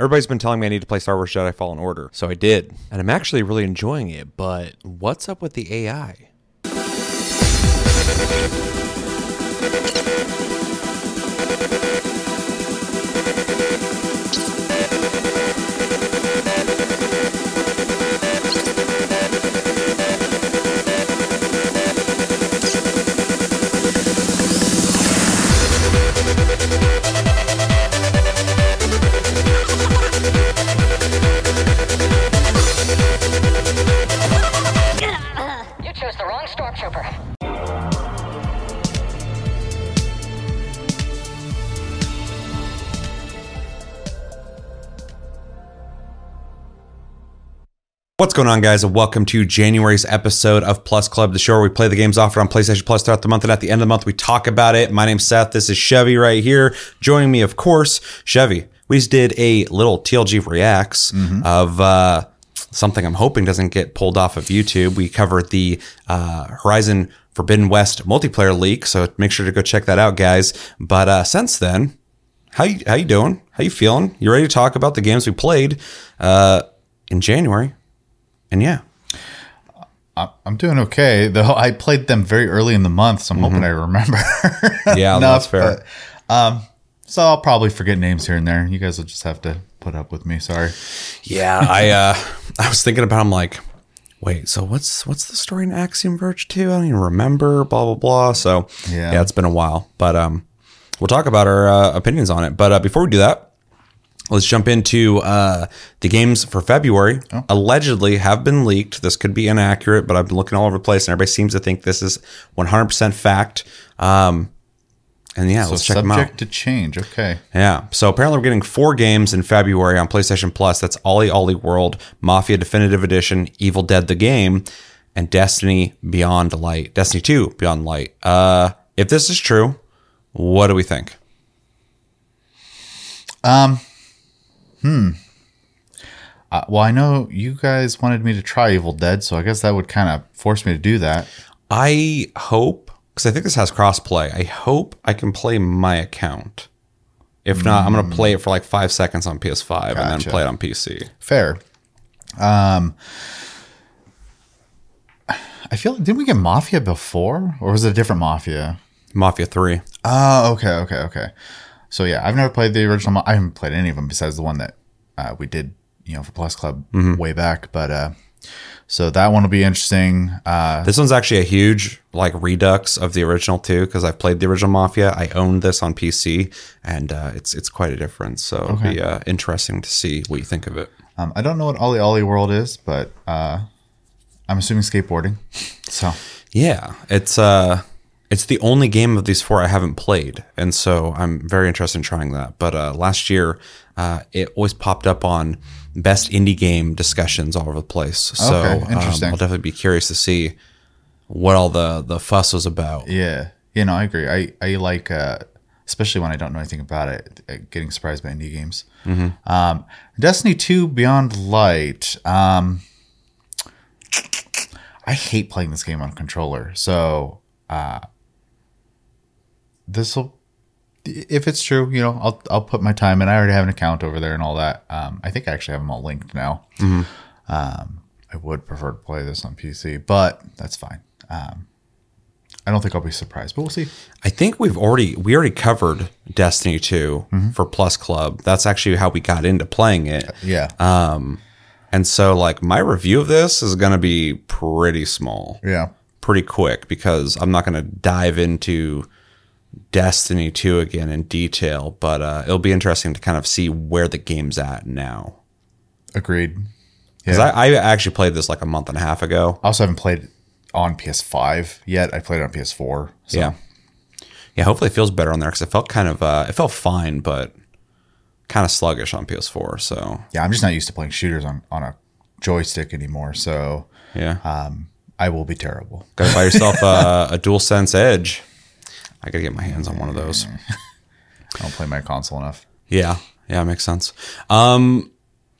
Everybody's been telling me I need to play Star Wars Jedi Fallen Order, so I did. And I'm actually really enjoying it, but what's up with the AI? Going on, guys, and welcome to January's episode of Plus Club, the show where we play the games offered on PlayStation Plus throughout the month, and at the end of the month, we talk about it. My name's Seth. This is Chevy right here. Joining me, of course, Chevy. We just did a little TLG reacts of uh, something I'm hoping doesn't get pulled off of YouTube. We covered the uh, Horizon Forbidden West multiplayer leak, so make sure to go check that out, guys. But uh, since then, how you how you doing? How you feeling? You ready to talk about the games we played uh, in January? And yeah, I- I'm doing okay, though. I played them very early in the month, so I'm hoping I remember. Yeah, that's fair. but, um, so I'll probably forget names here and there. You guys will just have to put up with me. Sorry. yeah. I uh, I was thinking about. I'm like, wait. So what's what's the story in Axiom Verge two? I don't even remember. Blah blah blah. So yeah, Yeah. it's been a while, but um, we'll talk about our uh, opinions on it. But uh, before we do that. Let's jump into uh, the games for February. Allegedly have been leaked. This could be inaccurate, but I've been looking all over the place, and everybody seems to think this is 100% fact. Um, and yeah, So let's check them out. subject to change. Okay. Yeah. So apparently we're getting four games in February on PlayStation Plus. That's OlliOlli World, Mafia Definitive Edition, Evil Dead the game, and Destiny Beyond Light. Destiny 2 Beyond Light. Uh if this is true, what do we think? Uh, well, I know you guys wanted me to try Evil Dead, so I guess that would kind of force me to do that. I hope cuz I think this has crossplay. I hope I can play my account. If not, I'm going to play it for like 5 seconds on PS5 and then play it on PC. Fair. Um, I feel like didn't we get Mafia before, or was it a different Mafia? Mafia 3. Oh, okay, okay, okay. So yeah, I've never played the original. I haven't played any of them besides the one that uh, we did, you know, for Plus Club way back. But uh, so that one will be interesting. Uh, This one's actually a huge like redux of the original too, because I've played the original Mafia. I owned this on PC, and uh, it's it's quite a difference. So it'll be uh, interesting to see what you think of it. um, I don't know what OlliOlli World is, but uh, I'm assuming skateboarding. So Yeah, it's uh, it's the only game of these four I haven't played, and so I'm very interested in trying that. But uh, last year, uh, it always popped up on best indie game discussions all over the place. So Okay, um, interesting. I'll definitely be curious to see what all the the fuss was about. yeah, you know, I agree. I I like, uh, especially when I don't know anything about it, uh, getting surprised by indie games. Um, Destiny Two Beyond Light. Um, I hate playing this game on controller. So uh, this will, if it's true, you know, I'll I'll put my time in. I already have an account over there and all that. Um, I think I actually have them all linked now. Um, I would prefer to play this on PC, but that's fine. Um, I don't think I'll be surprised, but we'll see. I think we've already we already covered Destiny 2 for Plus Club. That's actually how we got into playing it. Yeah, Um, And so like my review of this is going to be pretty small. yeah, Pretty quick because I'm not going to dive into Destiny 2 again in detail, but uh, it'll be interesting to kind of see where the game's at now. agreed. Because Yeah. I, I actually played this like a month and a half ago. I also haven't played on PS5 yet. I played it on PS4. So. Yeah. Yeah, hopefully it feels better on there because it felt kind of, uh, it felt fine, but kind of sluggish on PS4. So, yeah, I'm just not used to playing shooters on on a joystick anymore. So yeah. um, I will be terrible. Gotta buy yourself a, a DualSense Edge. I gotta get my hands on one of those. I don't play my console enough. Yeah, yeah, makes sense. Um,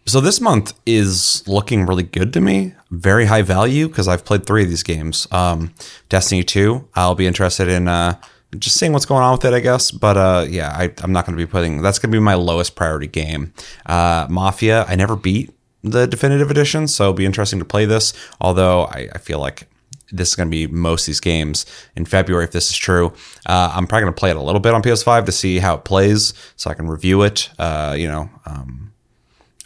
so this month is looking really good to me. Very high value because I've played three of these games. Um, Destiny two, I'll be interested in uh, just seeing what's going on with it, I guess. But uh, yeah, I, I'm not going to be putting that's going to be my lowest priority game. Uh, Mafia, I never beat the definitive edition, so it'll be interesting to play this. Although I, I feel like this is going to be most these games in February if this is true. Uh, I'm probably going to play it a little bit on PS5 to see how it plays, so I can review it. Uh, you know, um,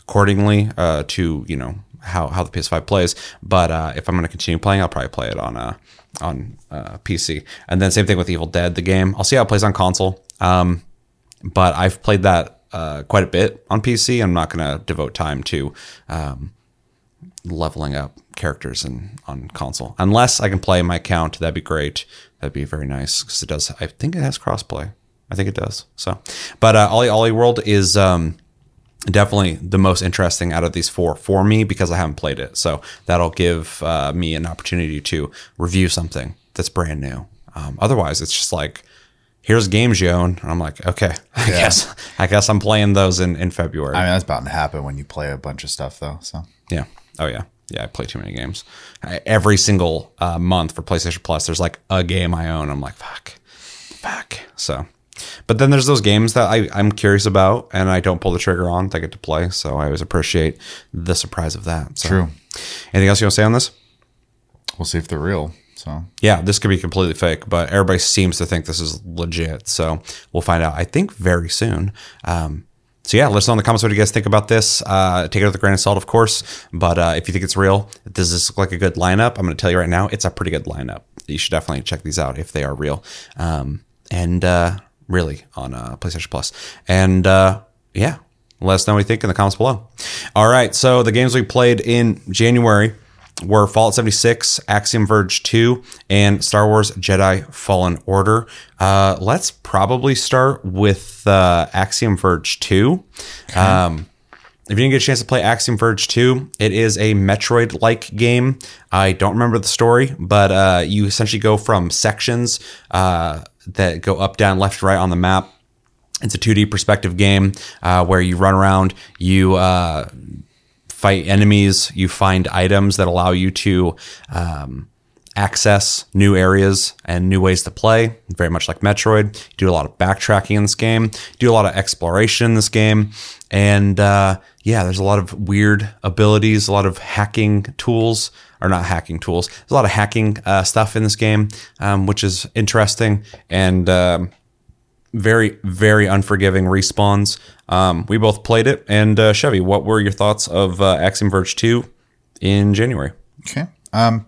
accordingly uh, to you know how how the PS5 plays. But uh, if I'm going to continue playing, I'll probably play it on uh, on uh, PC. And then same thing with Evil Dead, the game. I'll see how it plays on console. Um, but I've played that quite a bit on PC. I'm not going to devote time to um, leveling up characters in, on console unless I can play my account. That'd be great. That'd be very nice because it does. I think it has crossplay. I think it does. So, but uh, OlliOlli World is um, definitely the most interesting out of these four for me because I haven't played it. So that'll give uh, me an opportunity to review something that's brand new. Um, otherwise, it's just like here's games you own, and I'm like, okay, I Yeah. guess I guess I'm playing those in in February. I mean, that's about to happen when you play a bunch of stuff, though. So Yeah. Oh yeah. Yeah. I play too many games. I, every single uh, month for PlayStation Plus, there's like a game I own. I'm like, fuck, fuck. So, but then there's those games that I, I'm curious about and I don't pull the trigger on that I get to play. So I always appreciate the surprise of that. So, True. Anything else you want to say on this? we'll see if they're real. So Yeah, this could be completely fake, but everybody seems to think this is legit. So we'll find out, I think, very soon. Um, so yeah, let us know in the comments what you guys think about this. Uh, take it with a grain of salt, of course. But uh, if you think it's real, does this look like a good lineup? I'm going to tell you right now, it's a pretty good lineup. You should definitely check these out if they are real. Um, and uh, really on uh, PlayStation Plus. And uh, yeah, let us know what you think in the comments below. All right, so the games we played in January were Fallout 76, Axiom Verge 2, and Star Wars Jedi Fallen Order. Uh, let's probably start with uh, Axiom Verge 2. Um, if you didn't get a chance to play Axiom Verge 2, it is a Metroid like game. I don't remember the story, but uh, you essentially go from sections uh, that go up, down, left, right on the map. It's a 2D perspective game uh, where you run around, you uh, fight enemies, you find items that allow you to um, access new areas and new ways to play, very much like Metroid. You do a lot of backtracking in this game, you do a lot of exploration in this game, and uh, yeah, there's a lot of weird abilities, a lot of hacking tools, or not hacking tools. There's a lot of hacking uh, stuff in this game, um, which is interesting and. Um, very very unforgiving respawns. Um, we both played it, and uh, Chevy, what were your thoughts of uh, Axiom Verge two in January? okay. Um,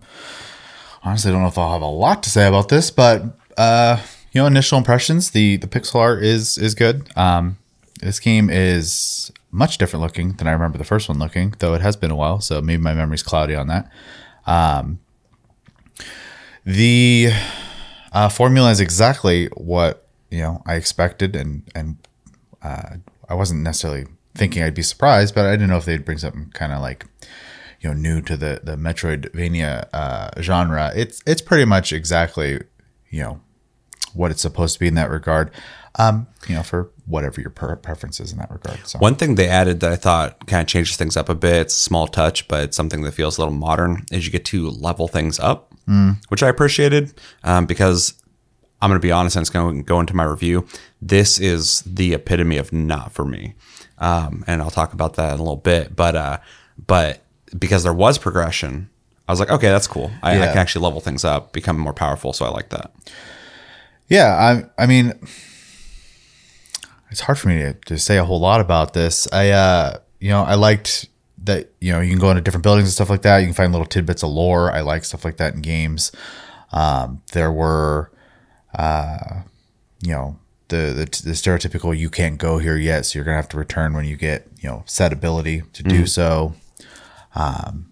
honestly, I don't know if I'll have a lot to say about this, but uh, you know, initial impressions. The the pixel art is is good. Um, this game is much different looking than I remember the first one looking, though it has been a while, so maybe my memory's cloudy on that. Um, the uh, formula is exactly what you know I expected, and and uh, I wasn't necessarily thinking I'd be surprised, but I didn't know if they'd bring something kind of like you know new to the the Metroidvania uh, genre. It's it's pretty much exactly you know what it's supposed to be in that regard. Um, you know, for whatever your per- preference is in that regard. So One thing they added that I thought kind of changes things up a bit, it's a small touch, but something that feels a little modern, is you get to level things up, which I appreciated um, because I'm going to be honest and it's going to go into my review. This is the epitome of not for me. Um, and I'll talk about that in a little bit. But, uh, but because there was progression, I was like, okay, that's cool. I, I can actually level things up, become more powerful. So I like that. Yeah, I I mean it's hard for me to, to say a whole lot about this. I uh you know, I liked that you know, you can go into different buildings and stuff like that. You can find little tidbits of lore. I like stuff like that in games. Um there were uh you know, the, the the stereotypical you can't go here yet, so you're to have to return when you get, you know, set ability to do so. Um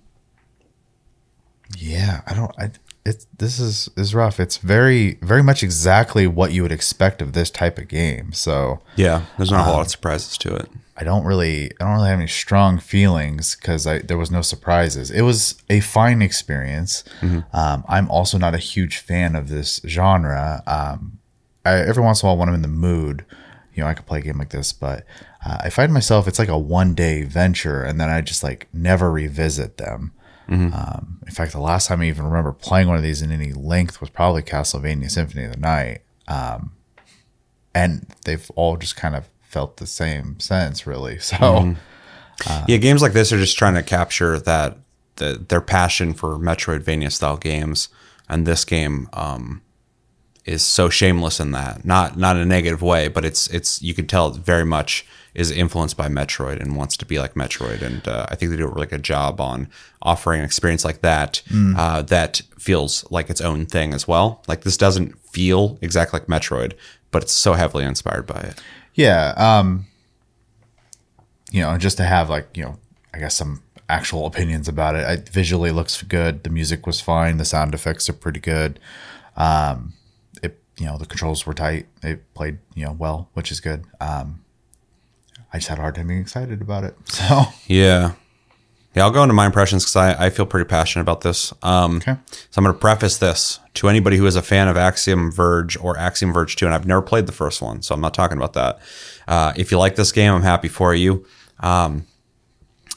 yeah, I don't I it this is is rough. It's very very much exactly what you would expect of this type of game. So Yeah. There's not a whole lot of surprises to it. I don't really I don't really have any strong feelings because I there was no surprises. It was a fine experience. Um, I'm also not a huge fan of this genre. Um, I, every once in a while, when I'm in the mood, you know, I could play a game like this, but uh, I find myself it's like a one day venture, and then I just like never revisit them. Um, in fact, the last time I even remember playing one of these in any length was probably Castlevania Symphony of the Night. um, and they've all just kind of felt the same sense, really. So yeah, games like this are just trying to capture that the, their passion for Metroidvania style games, and this game um, is so shameless in that. Not not in a negative way, but it's it's you can tell it very much is influenced by Metroid and wants to be like Metroid, and uh, I think they do a really good job on offering an experience like that uh, that feels like its own thing as well. Like this doesn't feel exactly like Metroid, but it's so heavily inspired by it. Yeah, um, you know, just to have like you know, I guess some actual opinions about it. Visually, looks good. The music was fine. The sound effects are pretty good. Um, it you know the controls were tight. It played you know well, which is good. Um, I just had a hard time being excited about it. So Yeah. Yeah, I'll go into my impressions because I, I feel pretty passionate about this. Um, Okay. So I'm going to preface this to anybody who is a fan of Axiom Verge or Axiom Verge 2, and I've never played the first one, so I'm not talking about that. Uh, if you like this game, I'm happy for you. Um,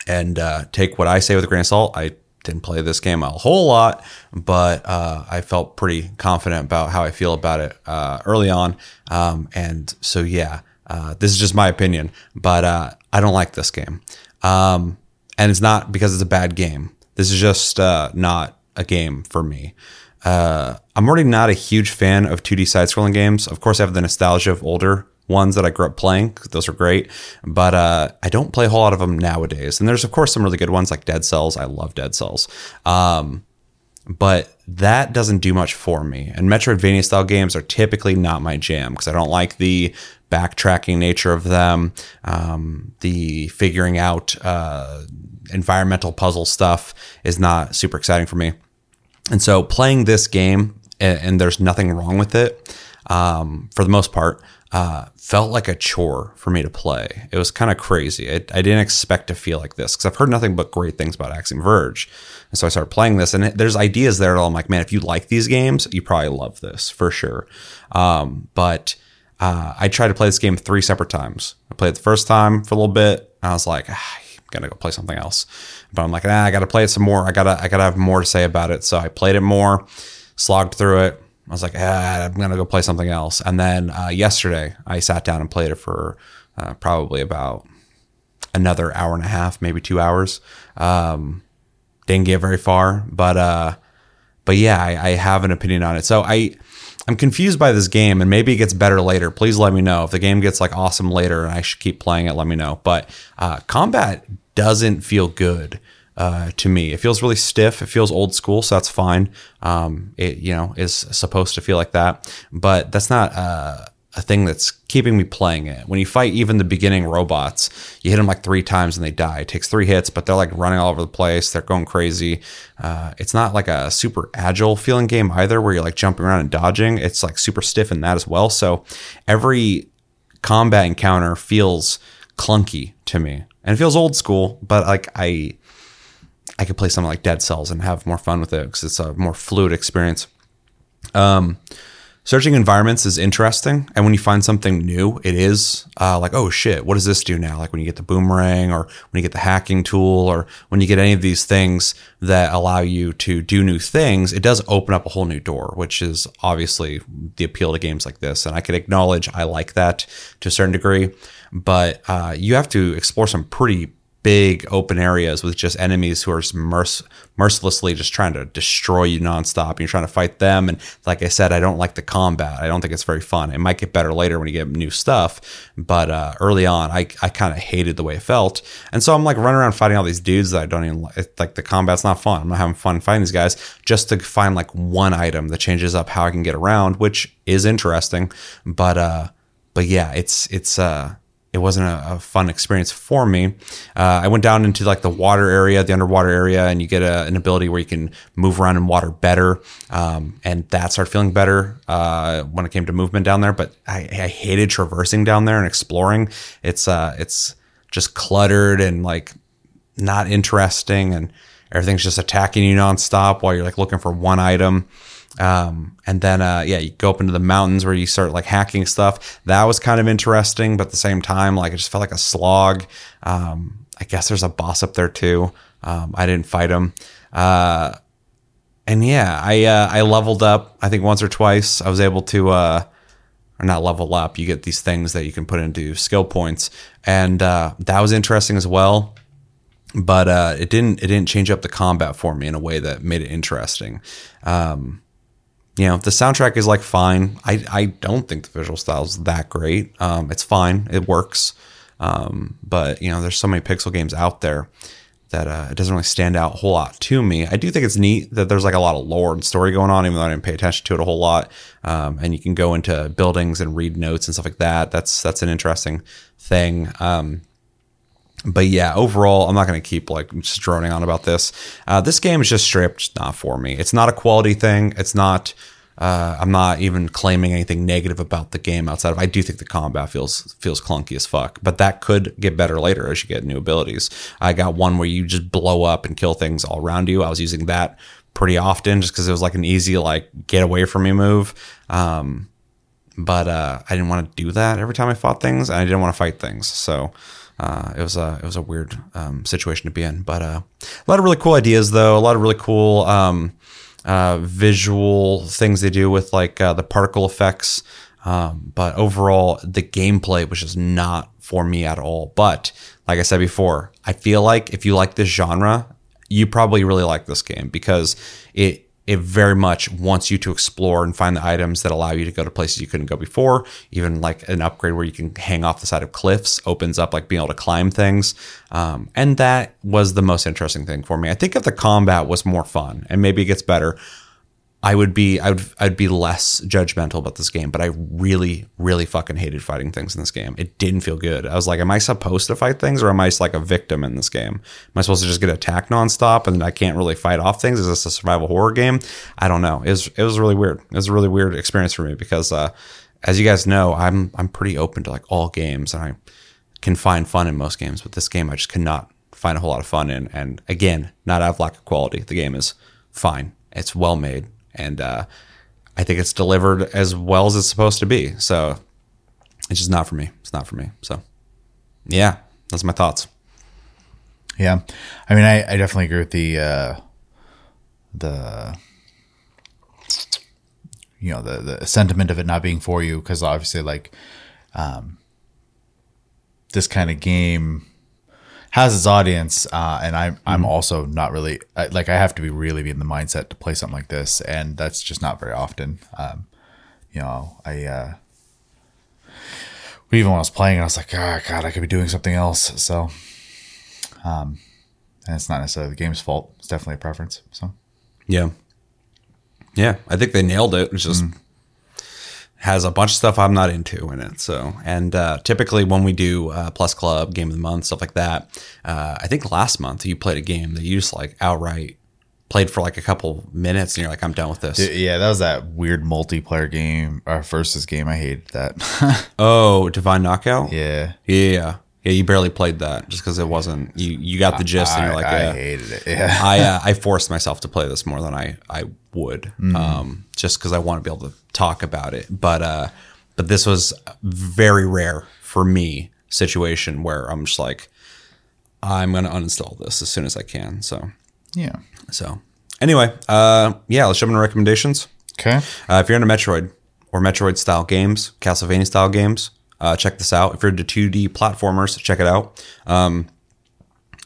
and uh, take what I say with a grain of salt. I didn't play this game a whole lot, but uh, I felt pretty confident about how I feel about it uh, early on. Um, and so, yeah, uh, this is just my opinion, but uh, I don't like this game. Um, and it's not because it's a bad game. This is just uh, not a game for me. Uh, I'm already not a huge fan of 2D side scrolling games. Of course, I have the nostalgia of older ones that I grew up playing. those are great, but uh, I don't play a whole lot of them nowadays. And there's, of course, some really good ones like Dead Cells. I love Dead Cells. Um, but that doesn't do much for me. And Metroidvania style games are typically not my jam because I don't like the backtracking nature of them, um, the figuring out uh, environmental puzzle stuff is not super exciting for me. And so playing this game, and, and there's nothing wrong with it, um, for the most part, uh, felt like a chore for me to play. It was kind of crazy. I, I didn't expect to feel like this because I've heard nothing but great things about Axiom Verge. And so I started playing this, and it, there's ideas there I'm like, man, if you like these games, you probably love this for sure. Um, but uh, I tried to play this game three separate times. I played it the first time for a little bit. And I was like, ah, I'm gonna go play something else. But I'm like, nah, I gotta play it some more. I gotta, I gotta have more to say about it. So I played it more, slogged through it. I was like, ah, I'm gonna go play something else. And then uh, yesterday, I sat down and played it for uh, probably about another hour and a half, maybe two hours. Um, didn't get very far, but uh, but yeah, I, I have an opinion on it. So I I'm confused by this game, and maybe it gets better later. Please let me know if the game gets like awesome later, and I should keep playing it. Let me know. But uh, combat doesn't feel good. Uh, to me, it feels really stiff. It feels old school, so that's fine. Um, it you know is supposed to feel like that, but that's not uh, a thing that's keeping me playing it. When you fight even the beginning robots, you hit them like three times and they die. It takes three hits, but they're like running all over the place. They're going crazy. Uh, it's not like a super agile feeling game either, where you're like jumping around and dodging. It's like super stiff in that as well. So every combat encounter feels clunky to me, and it feels old school. But like I, I could play something like Dead Cells and have more fun with it because it's a more fluid experience. Um, searching environments is interesting, and when you find something new, it is uh, like, oh shit, what does this do now? Like when you get the boomerang, or when you get the hacking tool, or when you get any of these things that allow you to do new things, it does open up a whole new door, which is obviously the appeal to games like this. And I can acknowledge I like that to a certain degree, but uh, you have to explore some pretty big open areas with just enemies who are merc- mercilessly just trying to destroy you nonstop. And you're trying to fight them. And like I said, I don't like the combat. I don't think it's very fun. It might get better later when you get new stuff. But uh, early on, I, I kind of hated the way it felt. And so I'm like running around fighting all these dudes that I don't even like. Like the combat's not fun. I'm not having fun fighting these guys just to find like one item that changes up how I can get around, which is interesting. But, uh, but yeah, it's, it's, uh, it wasn't a, a, fun experience for me. Uh, I went down into like the water area, the underwater area, and you get a, an ability where you can move around in water better, um, and that started feeling better uh, when it came to movement down there. But I, I hated traversing down there and exploring. It's uh, it's just cluttered and like not interesting, and everything's just attacking you nonstop while you're like looking for one item. Um, and then, uh, yeah, you go up into the mountains where you start like hacking stuff. That was kind of interesting, but at the same time, like it just felt like a slog. Um, I guess there's a boss up there too. Um, I didn't fight him. Uh, and yeah, I, uh, I leveled up, I think once or twice. I was able to, uh, or not level up. You get these things that you can put into skill points, and uh, that was interesting as well. But uh, it didn't it didn't change up the combat for me in a way that made it interesting. Um, you know, the soundtrack is like fine. I I don't think the visual style is that great. Um, it's fine. It works. Um, but you know, there's so many pixel games out there that uh, it doesn't really stand out a whole lot to me. I do think it's neat that there's like a lot of lore and story going on, even though I didn't pay attention to it a whole lot. Um, and you can go into buildings and read notes and stuff like that. That's that's an interesting thing. Um, but yeah, overall, I'm not going to keep like just droning on about this. Uh, this game is just just not for me. It's not a quality thing. It's not. Uh, I'm not even claiming anything negative about the game outside of I do think the combat feels feels clunky as fuck, but that could get better later as you get new abilities. I got one where you just blow up and kill things all around you. I was using that pretty often just because it was like an easy like get away from me move. Um, but uh, I didn't want to do that every time I fought things, and I didn't want to fight things. So uh, it was a it was a weird um, situation to be in. But uh, a lot of really cool ideas, though. A lot of really cool um, uh, visual things they do with like uh, the particle effects. Um, but overall, the gameplay was just not for me at all. But like I said before, I feel like if you like this genre, you probably really like this game because it it very much wants you to explore and find the items that allow you to go to places you couldn't go before. Even like an upgrade where you can hang off the side of cliffs opens up like being able to climb things. Um, and that was the most interesting thing for me. I think if the combat was more fun and maybe it gets better, I would be I would I'd be less judgmental about this game, but I really really fucking hated fighting things in this game. It didn't feel good. I was like, am I supposed to fight things or am I just like a victim in this game? Am I supposed to just get attacked nonstop and I can't really fight off things? Is this a survival horror game? I don't know. It was it was really weird. It was a really weird experience for me because uh, as you guys know, I'm I'm pretty open to like all games and I can find fun in most games, but this game I just cannot find a whole lot of fun in. And again, not out of lack of quality. The game is fine. It's well made and uh, I think it's delivered as well as it's supposed to be. So it's just not for me. It's not for me. So yeah, that's my thoughts. Yeah, I mean, I, I definitely agree with the uh, the you know the the sentiment of it not being for you because obviously like um, this kind of game has its audience, uh, and I'm I'm also not really I, like I have to be really be in the mindset to play something like this, and that's just not very often. Um, you know, I uh, even when I was playing, I was like, oh god, I could be doing something else. So, um, and it's not necessarily the game's fault. It's definitely a preference. So, Yeah. Yeah. I think they nailed it. It's just has a bunch of stuff I'm not into in it. So, and uh, typically when we do uh, Plus Club, Game of the Month, stuff like that, uh, I think last month you played a game that you just like outright played for like a couple minutes and you're like, I'm done with this. yeah, that was that weird multiplayer game or versus game. I hated that. Oh, Divine Knockout? yeah. Yeah. Yeah. You barely played that just because it wasn't, you, you got the gist and you're like, I yeah. hated it. Yeah. I uh, I forced myself to play this more than I I would, Mm. um, just because I want to be able to talk about it. But uh, but this was very rare for me situation where I'm just like, I'm gonna uninstall this as soon as I can. So yeah. so anyway, uh, yeah, let's jump into recommendations. Okay. Uh, if you're into Metroid or Metroid style games, Castlevania style games, uh, check this out. If you're into 2D platformers, check it out. Um,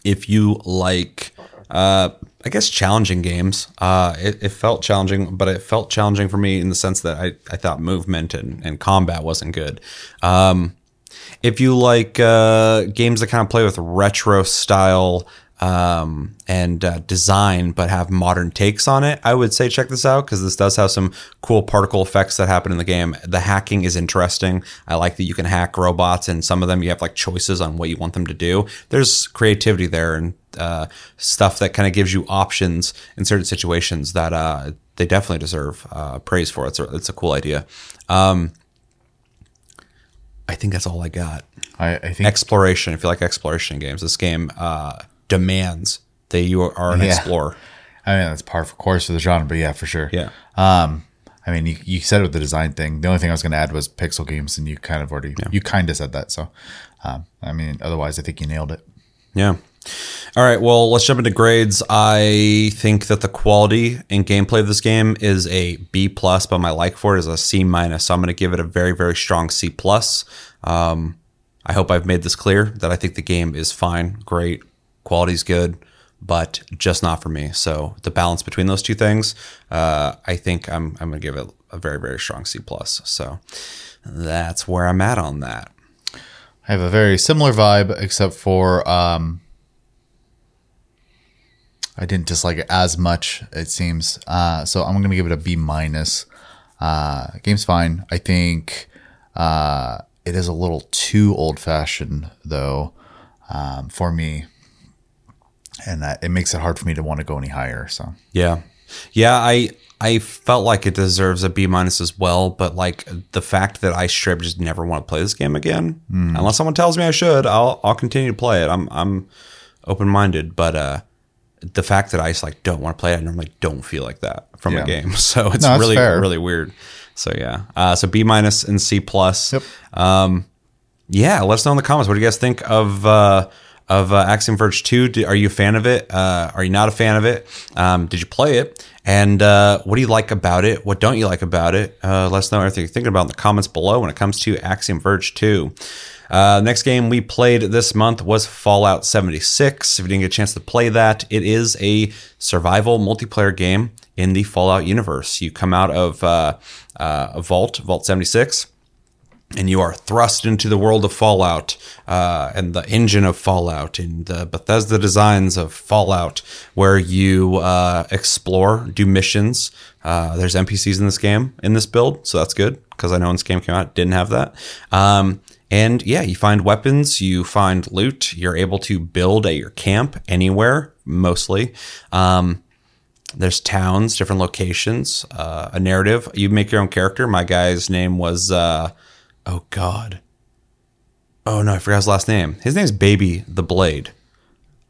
if you like, uh, I guess, challenging games, uh, it, it felt challenging, but it felt challenging for me in the sense that I, I thought movement and, and combat wasn't good. Um, if you like uh, games that kind of play with retro style um, and uh, design, but have modern takes on it, I would say check this out because this does have some cool particle effects that happen in the game. The hacking is interesting. I like that you can hack robots, and some of them you have like choices on what you want them to do. There's creativity there and uh, stuff that kind of gives you options in certain situations that uh, they definitely deserve uh, praise for. It's a, it's a cool idea. Um, I think that's all I got I, I think exploration. If you like exploration games, this game uh, demands that you are an Yeah. explorer. I mean that's par for course for the genre, but yeah, for sure. Yeah. Um, I mean, you, you said it with the design thing. The only thing I was going to add was pixel games, and you kind of already you kind of said that. So, um, I mean, otherwise, I think you nailed it. Yeah. All right, well, let's jump into grades. I think that the quality and gameplay of this game is a B plus, but my like for it is a C minus. So I'm going to give it a very, very strong C plus. Um, I hope I've made this clear that I think the game is fine, great, quality's good, but just not for me. So the balance between those two things, uh, I think I'm I'm going to give it a very, very strong C plus. So that's where I'm at on that. I have a very similar vibe, except for um, I didn't dislike it as much. It seems uh, so. I'm gonna give it a B minus. Uh, game's fine. I think uh, it is a little too old fashioned though um, for me, and that, it makes it hard for me to want to go any higher. So Yeah. Yeah, I I felt like it deserves a B minus as well, but like the fact that I straight just never want to play this game again, unless someone tells me I should, I'll I'll continue to play it. I'm I'm open minded, but uh the fact that I just like don't want to play it, I normally don't feel like that from Yeah. a game. So it's No, really fair. really weird. So yeah. Uh so B minus and C plus. Yep. Um yeah, let us know in the comments. What do you guys think of uh, of uh, Axiom Verge Two? Do, are you a fan of it? Uh, are you not a fan of it? Um, did you play it? And uh, what do you like about it? What don't you like about it? Uh, let us know everything you're thinking about in the comments below when it comes to Axiom Verge Two. Uh, next game we played this month was Fallout 76. If you didn't get a chance to play that, it is a survival multiplayer game in the Fallout universe. You come out of uh, uh, a vault, Vault 76 and you are thrust into the world of Fallout uh, and the engine of Fallout and the Bethesda designs of Fallout, where you uh, explore, do missions. Uh, there's NPCs in this game in this build, so that's good because I know when this game came out, didn't have that. Um, and yeah, you find weapons, you find loot, you're able to build at your camp anywhere, mostly. Um, there's towns, different locations, uh, a narrative. You make your own character. My guy's name was, uh, oh God. Oh no, I forgot his last name. His name's Baby the Blade.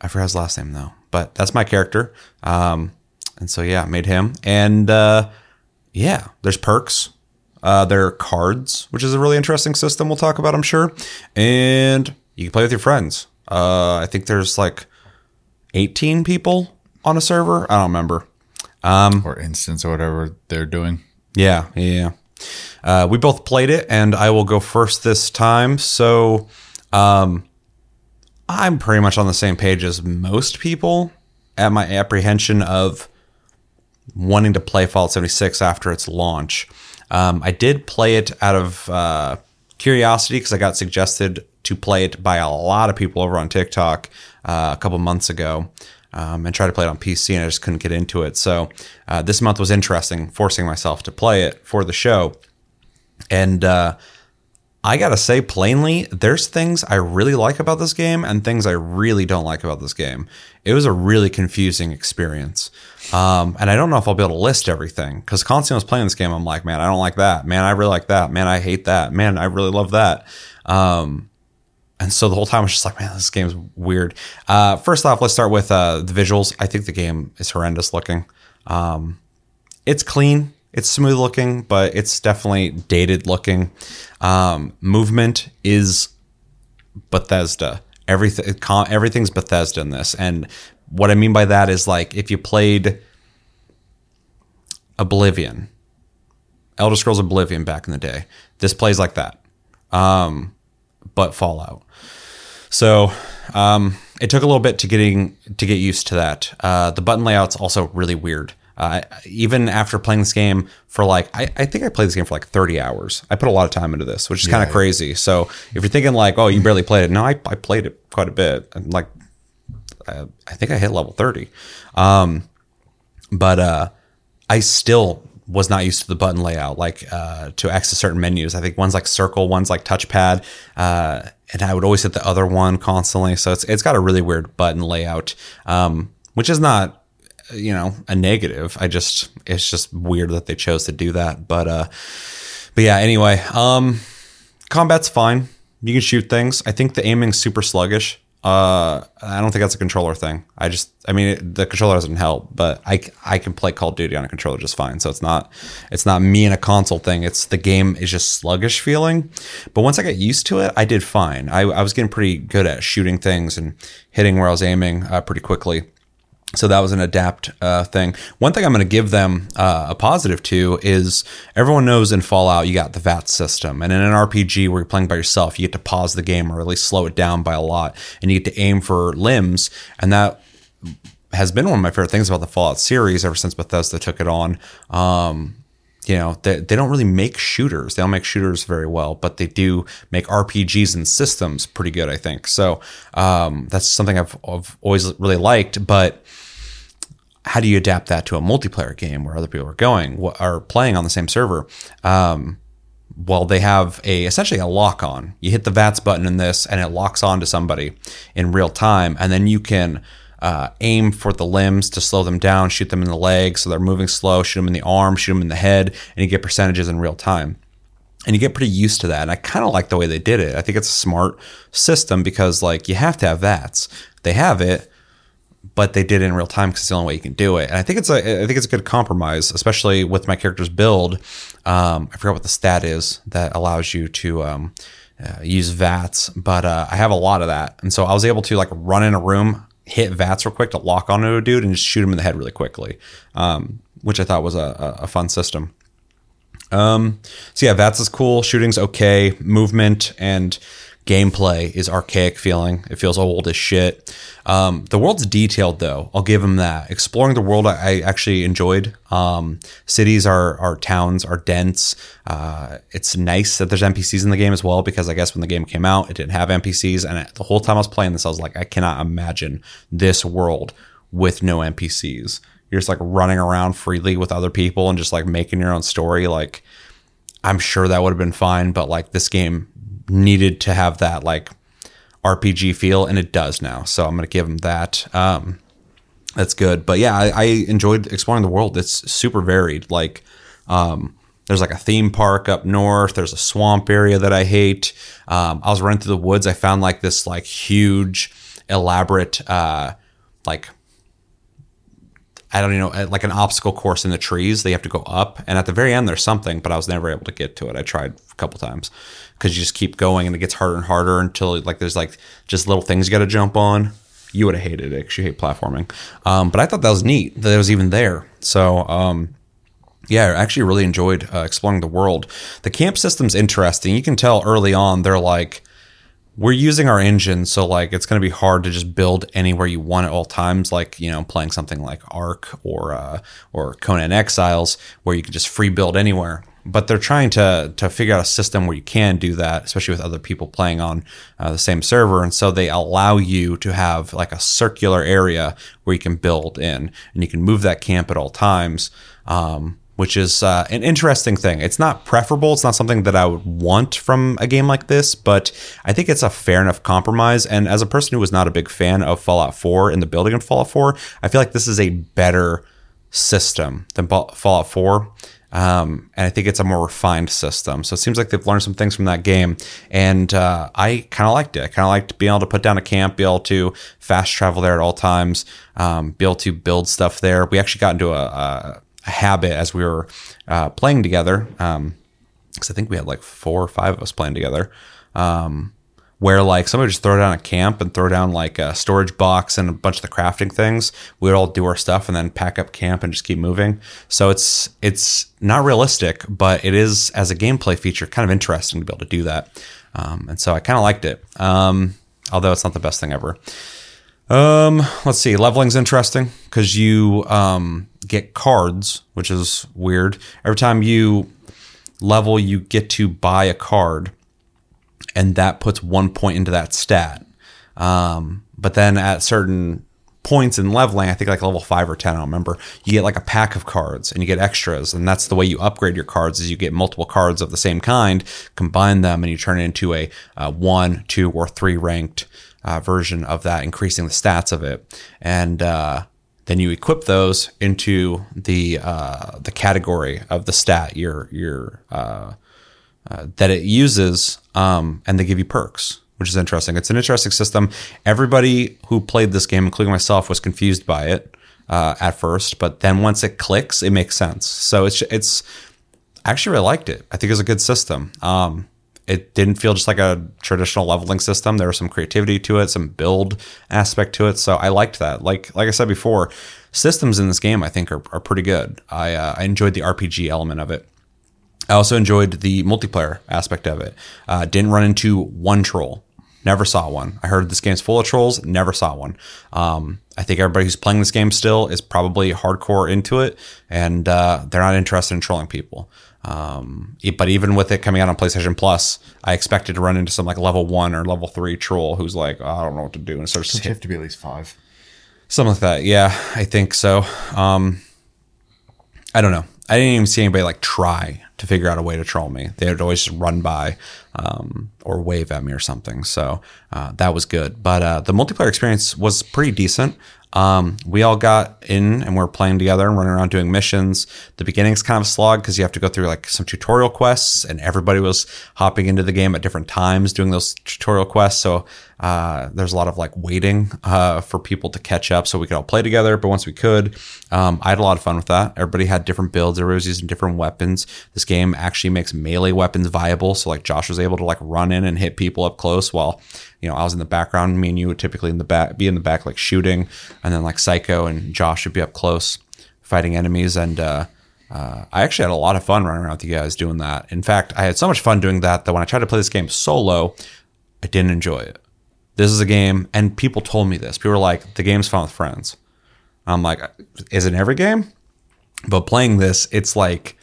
I forgot his last name though, but that's my character. Um, and so yeah, made him. And uh, yeah, there's perks. Uh, there are cards, which is a really interesting system. We'll talk about, I'm sure. And you can play with your friends. Uh, I think there's like 18 people on a server. I don't remember. Um, or instance or whatever they're doing. Yeah, yeah. Uh, we both played it, and I will go first this time. So, um, I'm pretty much on the same page as most people at my apprehension of wanting to play Fallout 76 after its launch. Um, I did play it out of uh, curiosity because I got suggested to play it by a lot of people over on TikTok uh, a couple months ago. Um, and tried to play it on PC, and I just couldn't get into it. So uh, this month was interesting, forcing myself to play it for the show. And uh, I gotta say plainly, there's things I really like about this game and things I really don't like about this game. It was a really confusing experience, um, and I don't know if I'll be able to list everything because constantly was playing this game, I'm like, man, I don't like that. Man, I really like that. Man, I hate that. Man, I really love that. Um, and so the whole time I was just like, man, this game's weird. Uh, first off, let's start with uh, the visuals. I think the game is horrendous looking. Um, it's clean, it's smooth looking, but it's definitely dated looking. Um, movement is Bethesda. Everything, everything's Bethesda in this, and what I mean by that is like if you played Oblivion, Elder Scrolls Oblivion back in the day, this plays like that, um, but Fallout. So um, it took a little bit to getting to get used to that. Uh, the button layout's also really weird. Uh, even after playing this game for like, I, I think I played this game for like 30 hours. I put a lot of time into this, which is kind of crazy. So if you're thinking like, oh, you barely played it, no, I, I played it quite a bit. And like, I, I think I hit level 30. Um, but uh, I still was not used to the button layout, like uh, to access certain menus. I think one's like circle, one's like touchpad, uh, and I would always hit the other one constantly. So it's it's got a really weird button layout, um, which is not you know a negative. I just it's just weird that they chose to do that. But uh, but yeah. Anyway, um, combat's fine. You can shoot things. I think the aiming's super sluggish. Uh, I don't think that's a controller thing. I just, I mean, it, the controller doesn't help, but I, I can play Call of Duty on a controller just fine. So it's not, it's not me and a console thing. It's the game is just sluggish feeling. But once I got used to it, I did fine. I, I was getting pretty good at shooting things and hitting where I was aiming uh, pretty quickly. So that was an adapt uh, thing. One thing I'm going to give them uh, a positive to is everyone knows in Fallout you got the VATS system, and in an RPG where you're playing by yourself, you get to pause the game or at least slow it down by a lot, and you get to aim for limbs, and that has been one of my favorite things about the Fallout series ever since Bethesda took it on. Um, you know, they, they don't really make shooters. They don't make shooters very well, but they do make RPGs and systems pretty good, I think. So um, that's something I've, I've always really liked. But how do you adapt that to a multiplayer game where other people are going, are playing on the same server? Um, well, they have a essentially a lock on. You hit the VATS button in this, and it locks on to somebody in real time, and then you can uh, aim for the limbs to slow them down, shoot them in the legs so they're moving slow, shoot them in the arm, shoot them in the head, and you get percentages in real time. And you get pretty used to that. And I kind of like the way they did it. I think it's a smart system because like you have to have VATS. They have it, but they did it in real time because it's the only way you can do it. And I think it's a I think it's a good compromise, especially with my character's build. Um, I forgot what the stat is that allows you to um, uh, use VATS, but uh, I have a lot of that, and so I was able to like run in a room, hit VATS real quick to lock onto a dude, and just shoot him in the head really quickly, um, which I thought was a, a, a fun system. Um, so yeah, VATS is cool. Shooting's okay. Movement and gameplay is archaic feeling. It feels old as shit. Um, the world's detailed though. I'll give them that. Exploring the world, I, I actually enjoyed. Um, cities are, are towns are dense. Uh, it's nice that there's NPCs in the game as well because I guess when the game came out, it didn't have NPCs, and the whole time I was playing this, I was like, I cannot imagine this world with no NPCs. You're just like running around freely with other people and just like making your own story. Like, I'm sure that would have been fine, but like this game needed to have that like RPG feel, and it does now. So I'm gonna give them that. Um, that's good. But yeah, I, I enjoyed exploring the world. It's super varied. Like, um, there's like a theme park up north. There's a swamp area that I hate. Um, I was running through the woods. I found like this like huge, elaborate, uh, like I don't know, like an obstacle course in the trees. They have to go up, and at the very end, there's something, but I was never able to get to it. I tried a couple times because you just keep going, and it gets harder and harder until like there's like just little things you got to jump on. You would have hated it because you hate platforming, um, but I thought that was neat that it was even there. So. Um, yeah, I actually really enjoyed uh, exploring the world. The camp system's interesting. You can tell early on they're like, we're using our engine, so like it's going to be hard to just build anywhere you want at all times. Like you know, playing something like Ark or uh, or Conan Exiles, where you can just free build anywhere. But they're trying to to figure out a system where you can do that, especially with other people playing on uh, the same server. And so they allow you to have like a circular area where you can build in, and you can move that camp at all times. Um, which is uh, an interesting thing. It's not preferable. It's not something that I would want from a game like this, but I think it's a fair enough compromise. And as a person who was not a big fan of Fallout 4 and the building of Fallout 4, I feel like this is a better system than Fallout 4. Um, and I think it's a more refined system. So it seems like they've learned some things from that game. And uh, I kind of liked it. I kind of liked being able to put down a camp, be able to fast travel there at all times, um, be able to build stuff there. We actually got into a, a a habit as we were uh, playing together. Um, because I think we had like four or five of us playing together. Um, where like somebody would just throw down a camp and throw down like a storage box and a bunch of the crafting things. We'd all do our stuff and then pack up camp and just keep moving. So it's it's not realistic, but it is as a gameplay feature kind of interesting to be able to do that. Um, and so I kind of liked it. Um, although it's not the best thing ever. Um, let's see. Leveling's interesting because you um, get cards, which is weird. Every time you level, you get to buy a card, and that puts one point into that stat. Um, but then at certain points in leveling, I think like level five or ten, I don't remember. You get like a pack of cards, and you get extras, and that's the way you upgrade your cards. Is you get multiple cards of the same kind, combine them, and you turn it into a uh, one, two, or three ranked uh, version of that, increasing the stats of it, and uh, then you equip those into the uh, the category of the stat your your uh, uh, that it uses, um, and they give you perks, which is interesting. It's an interesting system. Everybody who played this game, including myself, was confused by it uh, at first, but then once it clicks, it makes sense. So it's it's I actually really liked it. I think it's a good system. Um, it didn't feel just like a traditional leveling system. There was some creativity to it, some build aspect to it. So I liked that. Like like I said before, systems in this game I think are, are pretty good. I uh, I enjoyed the RPG element of it. I also enjoyed the multiplayer aspect of it. Uh, didn't run into one troll. Never saw one. I heard this game's full of trolls. Never saw one. Um, I think everybody who's playing this game still is probably hardcore into it, and uh, they're not interested in trolling people. Um, but even with it coming out on PlayStation Plus, I expected to run into some like level one or level three troll who's like, oh, I don't know what to do, and starts You have to be at least five. Something like that. Yeah, I think so. Um, I don't know. I didn't even see anybody like try to figure out a way to troll me. They would always just run by um, or wave at me or something. So uh, that was good. But uh, the multiplayer experience was pretty decent. Um, we all got in and we're playing together and running around doing missions. The beginning's kind of a slog because you have to go through like some tutorial quests, and everybody was hopping into the game at different times doing those tutorial quests. So uh, there's a lot of like waiting uh, for people to catch up so we could all play together. But once we could, um, I had a lot of fun with that. Everybody had different builds. Everybody was using different weapons. This game actually makes melee weapons viable. So like Josh was able to like run in and hit people up close while you know I was in the background. Me and you would typically in the back be in the back like shooting, and then like Psycho and Josh would be up close fighting enemies and. uh uh, I actually had a lot of fun running around with you guys doing that. In fact, I had so much fun doing that that when I tried to play this game solo, I didn't enjoy it. This is a game, and people told me this. People were like, the game's fun with friends. I'm like, is it every game? But playing this, it's like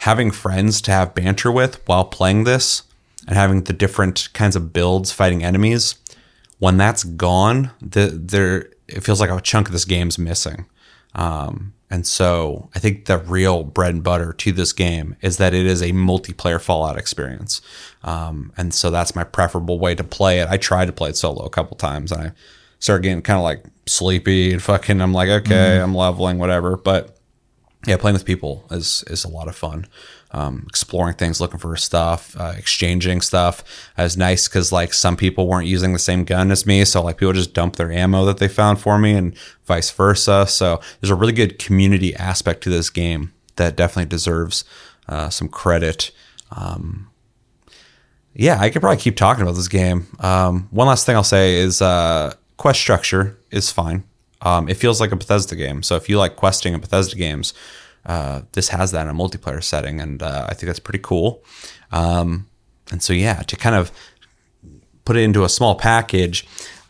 having friends to have banter with while playing this and having the different kinds of builds fighting enemies. When that's gone, the, there it feels like a chunk of this game's missing. Um, and so I think the real bread and butter to this game is that it is a multiplayer Fallout experience. Um, and so that's my preferable way to play it. I tried to play it solo a couple times and I started getting kind of like sleepy and fucking, I'm like, okay, I'm leveling, whatever. But yeah, playing with people is, is a lot of fun. Um, exploring things, looking for stuff, uh, exchanging stuff. It was nice because like some people weren't using the same gun as me, so like people just dump their ammo that they found for me, and vice versa. So there's a really good community aspect to this game that definitely deserves uh, some credit. Um, yeah, I could probably keep talking about this game. Um, one last thing I'll say is uh, quest structure is fine. Um, it feels like a Bethesda game. So if you like questing in Bethesda games, uh, this has that in a multiplayer setting, and uh, I think that's pretty cool. Um, and so yeah, to kind of put it into a small package,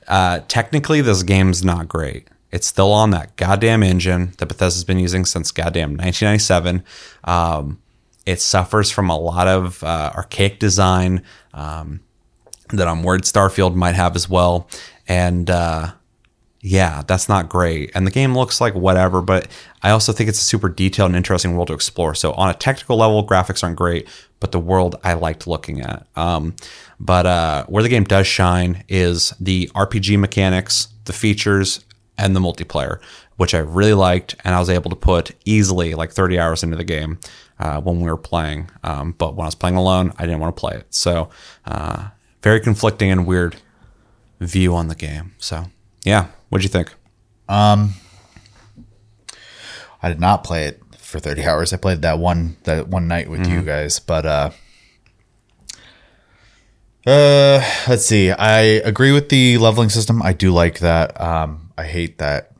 uh, technically this game's not great. It's still on that goddamn engine that Bethesda's been using since goddamn 1997. Um, it suffers from a lot of uh, archaic design um, that I'm worried Starfield might have as well. And uh, yeah, that's not great. And the game looks like whatever, but I also think it's a super detailed and interesting world to explore. So on a technical level, graphics aren't great, but the world I liked looking at. Um, but uh, where the game does shine is the RPG mechanics, the features, and the multiplayer, which I really liked, and I was able to put easily like 30 hours into the game uh, when we were playing. Um, but when I was playing alone, I didn't want to play it. So uh, very conflicting and weird view on the game. So yeah, what'd you think? I did not play it for 30 hours. I played that one that one night with you guys, but uh uh let's see. I agree with the leveling system. I do like that. Um I hate that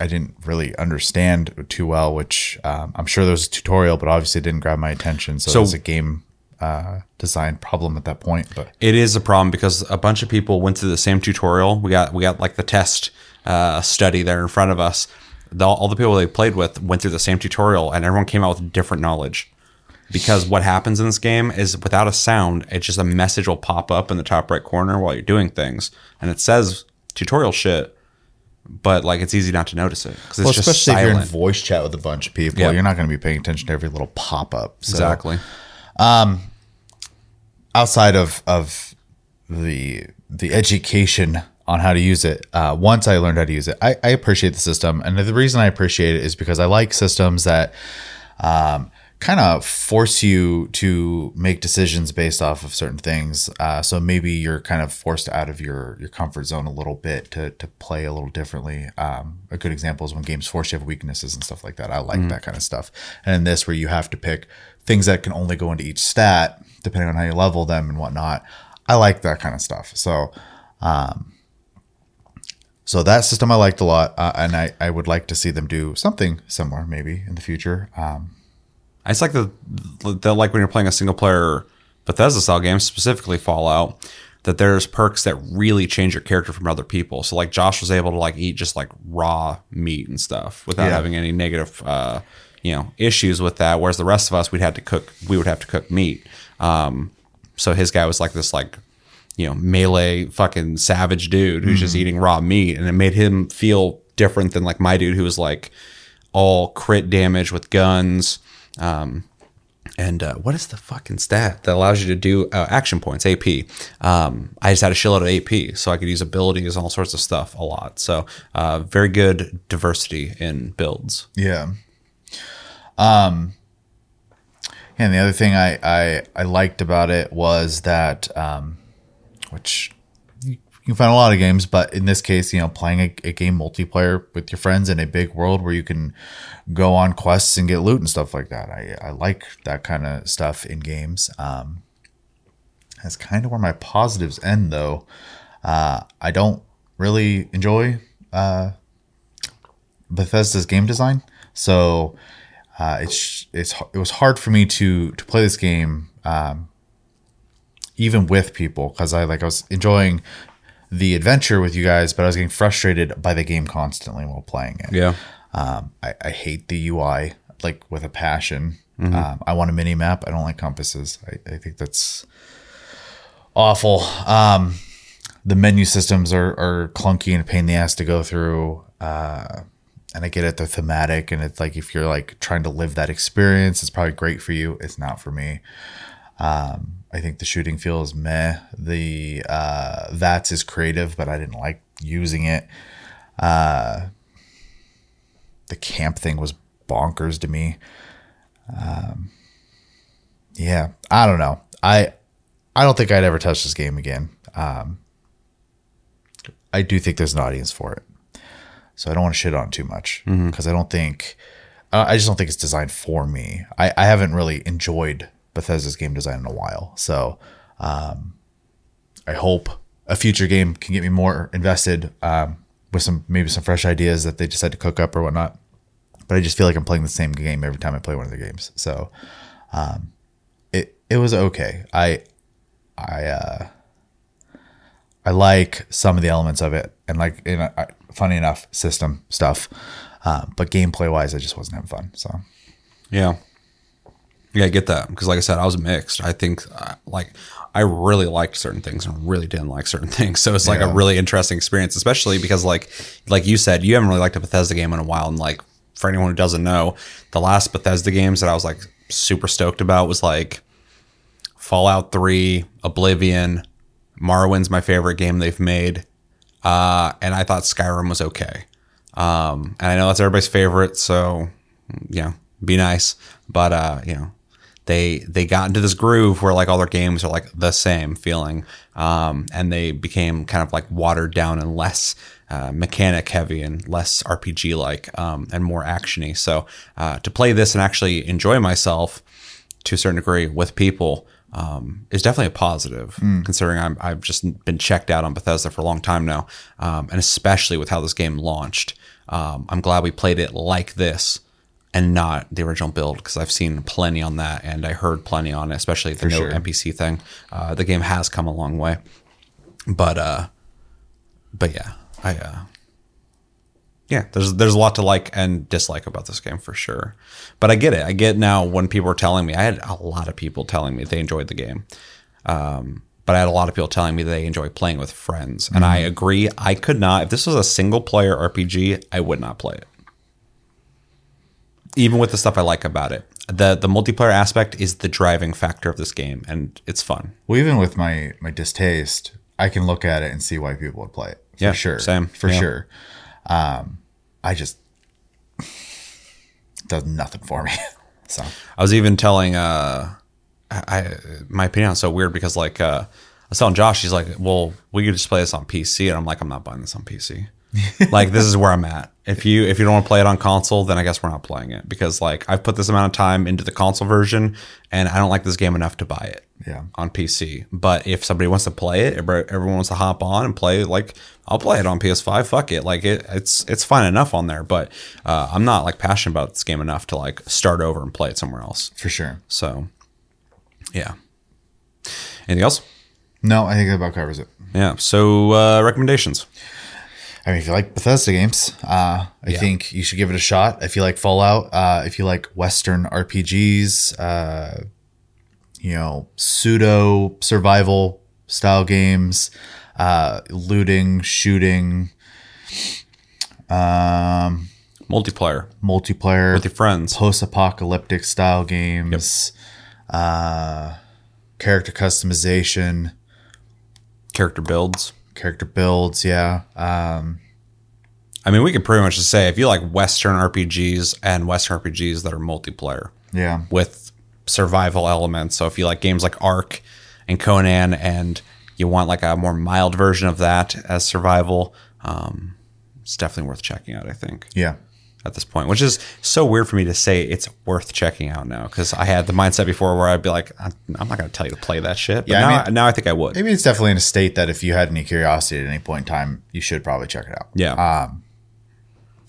I didn't really understand too well, which um, I'm sure there was a tutorial, but obviously it didn't grab my attention. So, So- it was a game uh, design problem at that point. But It is a problem because a bunch of people went through the same tutorial. We got we got like the test uh, study there in front of us. The, all the people they played with went through the same tutorial, and everyone came out with different knowledge. Because what happens in this game is without a sound, it's just a message will pop up in the top right corner while you're doing things, and it says tutorial shit, but like it's easy not to notice it because it's well, just especially if you're in voice chat with a bunch of people, Yeah. you're not going to be paying attention to every little pop up. So, exactly. Outside of of the the education on how to use it uh, once i learned how to use it I, I appreciate the system and the reason i appreciate it is because i like systems that um, kind of force you to make decisions based off of certain things. Uh, so maybe you're kind of forced out of your your comfort zone a little bit to to play a little differently. Um, a good example is when games force you have weaknesses and stuff like that. I like that kind of stuff. And in this, where you have to pick things that can only go into each stat depending on how you level them and whatnot. I like that kind of stuff. So. Um, so that system I liked a lot, uh, and I, I would like to see them do something similar maybe in the future. Um, I just like the, the like when you're playing a single player Bethesda style game, specifically Fallout, that there's perks that really change your character from other people. So like Josh was able to like eat just like raw meat and stuff without Yeah. having any negative uh, you know issues with that. Whereas the rest of us, we'd had to cook. We would have to cook meat. Um, so his guy was like this like you know melee fucking savage dude who's just eating raw meat, and it made him feel different than like my dude who was like all crit damage with guns. Um, and uh, what is the fucking stat that allows you to do uh, action points AP? Um, I just had a shitload of AP, so I could use abilities and all sorts of stuff a lot. So uh, very good diversity in builds. Yeah. Um. And the other thing I I, I liked about it was that um, which you can find a lot of games, but in this case, you know, playing a, a game multiplayer with your friends in a big world where you can go on quests and get loot and stuff like that. I I like that kind of stuff in games. Um, that's kind of where my positives end, though. Uh, I don't really enjoy uh, Bethesda's game design, so uh, it's it's it was hard for me to to play this game um, even with people because I like I was enjoying the adventure with you guys, but I was getting frustrated by the game constantly while playing it. Yeah. Um, I, I hate the UI like with a passion. Um, I want a mini map. I don't like compasses. I, I think that's awful. Um, the menu systems are, are clunky and a pain in the ass to go through. Uh, and I get it, they're thematic, and it's like if you're like trying to live that experience, it's probably great for you. It's not for me. Um, I think the shooting feels meh. The uh, VATS is creative, but I didn't like using it. Uh, the camp thing was bonkers to me. Um, yeah, I don't know. I I don't think I'd ever touch this game again. Um, I do think there's an audience for it, so I don't want to shit on it too much because I don't think I just don't think it's designed for me. I, I haven't really enjoyed Bethesda's game design in a while, so um, I hope a future game can get me more invested um, with some maybe some fresh ideas that they decide to cook up or whatnot. But I just feel like I'm playing the same game every time I play one of the games. So um, it it was okay. I I uh, I like some of the elements of it, and like in a, funny enough, system stuff. Uh, but gameplay wise, I just wasn't having fun. So Yeah. Yeah, I get that because, like I said, I was mixed. I think, uh, like, I really liked certain things and really didn't like certain things. So it's like a really interesting experience, especially because, like, like you said, you haven't really liked a Bethesda game in a while. And like, for anyone who doesn't know, the last Bethesda games that I was like super stoked about was like Fallout Three, Oblivion, Morrowind's my favorite game they've made, uh, and I thought Skyrim was okay. Um, and I know that's everybody's favorite, so you know, be nice. But uh, you know, they they got into this groove where like all their games are like the same feeling, um, and they became kind of like watered down and less uh, mechanic heavy and less RPG like um, and more actiony. So uh, to play this and actually enjoy myself to a certain degree with people um, is definitely a positive, considering I'm, I've just been checked out on Bethesda for a long time now, um, and especially with how this game launched. Um, I'm glad we played it like this and not the original build because I've seen plenty on that and I heard plenty on it, especially the no sure. NPC thing. Uh, the game has come a long way, but uh, but yeah, I uh, yeah, there's there's a lot to like and dislike about this game for sure. But I get it. I get now when people are telling me. I had a lot of people telling me they enjoyed the game. Um, but I had a lot of people telling me they enjoy playing with friends, and I agree. I could not. If this was a single player RPG, I would not play it. Even with the stuff I like about it, the the multiplayer aspect is the driving factor of this game, and it's fun. Well, even with my my distaste, I can look at it and see why people would play it. For Yeah, sure. same. For Yeah. sure. Um, I just does nothing for me. So I was even telling uh I, my opinion is so weird because like uh I was telling Josh, he's like, Well, we could just play this on PC and I'm like, I'm not buying this on PC. Like this is where I'm at. If you if you don't want to play it on console, then I guess we're not playing it. Because like I've put this amount of time into the console version and I don't like this game enough to buy it Yeah. on PC. But if somebody wants to play it, everyone wants to hop on and play it, like I'll play it on PS5. Fuck it. Like it, it's it's fine enough on there, but uh, I'm not like passionate about this game enough to like start over and play it somewhere else. for sure. So, yeah. Anything else? No, I think that about covers it. Yeah. So uh, recommendations. I mean, if you like Bethesda games, uh, I Yeah. think you should give it a shot. If you like Fallout, uh, if you like Western RPGs, uh, you know, pseudo survival style games, uh, looting, shooting, um, Multiplayer multiplayer, with your friends. post-apocalyptic style games, uh, character customization, Character builds. Character builds. Yeah, um, I mean, we could pretty much just say if you like Western RPGs and Western RPGs that are multiplayer yeah, with survival elements. So if you like games like Ark and Conan and you want like a more mild version of that as survival, um, it's definitely worth checking out, I think. yeah. At this point, which is so weird for me to say it's worth checking out now because I had the mindset before where I'd be like, I'm not going to tell you to play that shit. But Yeah, I now, mean- now I think I would. Maybe it's definitely in a state that if you had any curiosity at any point in time, you should probably check it out. Yeah.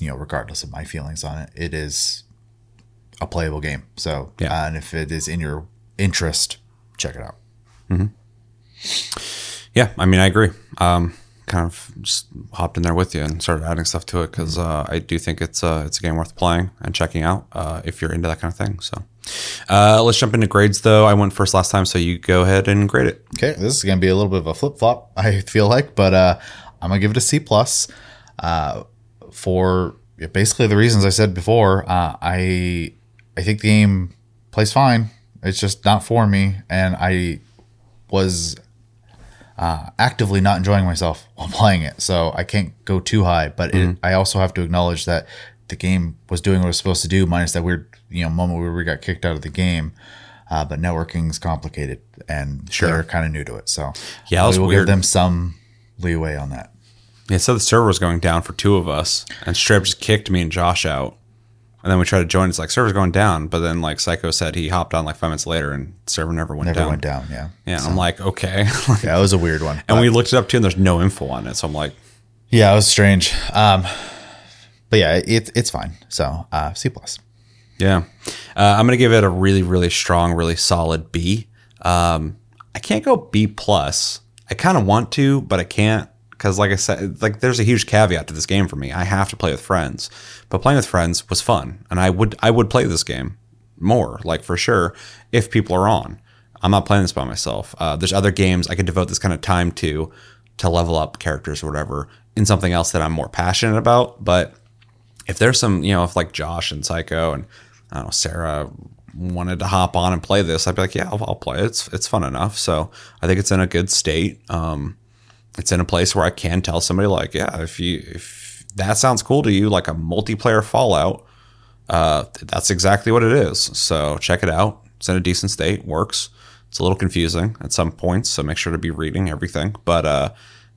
You know, regardless of my feelings on it, it is a playable game. So, Yeah. uh, and if it is in your interest, check it out. yeah, I mean, I agree. Um, kind of just hopped in there with you and started adding stuff to it because uh, I do think it's uh, it's a game worth playing and checking out uh, if you're into that kind of thing. So uh, let's jump into grades though. I went first last time, so you go ahead and grade it. Okay, this is going to be a little bit of a flip flop, I feel like, but uh, I'm gonna give it a C plus for basically the reasons I said before. I I think the game plays fine. It's just not for me, and I was uh, actively not enjoying myself while playing it. So I can't go too high, but it, I also have to acknowledge that the game was doing what it was supposed to do, minus that weird you know moment where we got kicked out of the game. Uh, but networking is complicated, and sure. they're kind of new to it. So Yeah, we will weird. give them some leeway on that. Yeah, so the server was going down for two of us, and straight just kicked me and Josh out. And then we tried to join. It's like server's going down, but then like Psycho said, he hopped on like five minutes later, and server never went down. Never down. went down. Yeah, Yeah, I'm like okay, yeah, it was a weird one. and but- we looked it up too, and there's no info on it. So I'm like, yeah, it was strange. Um, but yeah, it, it's fine. So uh, C plus. yeah, uh, I'm gonna give it a really, really strong, really solid B. Um, I can't go B plus. I kind of want to, but I can't because, like I said, like there's a huge caveat to this game for me. I have to play with friends, but playing with friends was fun, and I would I would play this game more, like for sure, if people are on. I'm not playing this by myself. Uh, there's other games I could devote this kind of time to, to level up characters or whatever in something else that I'm more passionate about. But if there's some, you know, if like Josh and Psycho and I don't know Sarah wanted to hop on and play this, I'd be like, yeah, I'll, I'll play it. It's it's fun enough. So I think it's in a good state. Um, it's in a place where I can tell somebody like, yeah, if you if that sounds cool to you, like a multiplayer Fallout, uh, that's exactly what it is. So check it out. It's in a decent state. Works. It's a little confusing at some points, so make sure to be reading everything. But uh,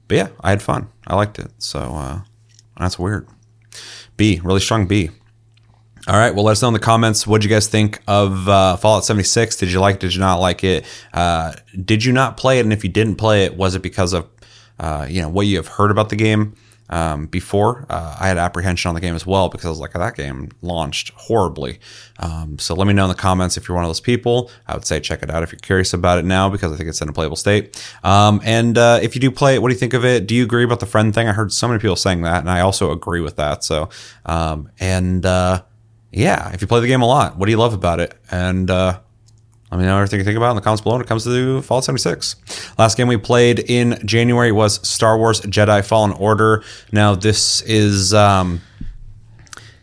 but yeah, I had fun. I liked it. So uh, that's weird. B, really strong B. All right. Well, let us know in the comments. What you guys think of uh, Fallout 76? Did you like it? Did you not like it? Uh, did you not play it? And if you didn't play it, was it because of uh, you know what you have heard about the game um, before? Uh, I had apprehension on the game as well because I was like, that game launched horribly. Um, so let me know in the comments if you're one of those people. I would say check it out if you're curious about it now because I think it's in a playable state. Um, and uh, if you do play it, what do you think of it? Do you agree about the friend thing? I heard so many people saying that, and I also agree with that. So um, and uh, yeah, if you play the game a lot, what do you love about it? And uh, let me know everything you think about in the comments below when it comes to Fallout 76. Last game we played in January was Star Wars Jedi Fallen Order. Now this is um,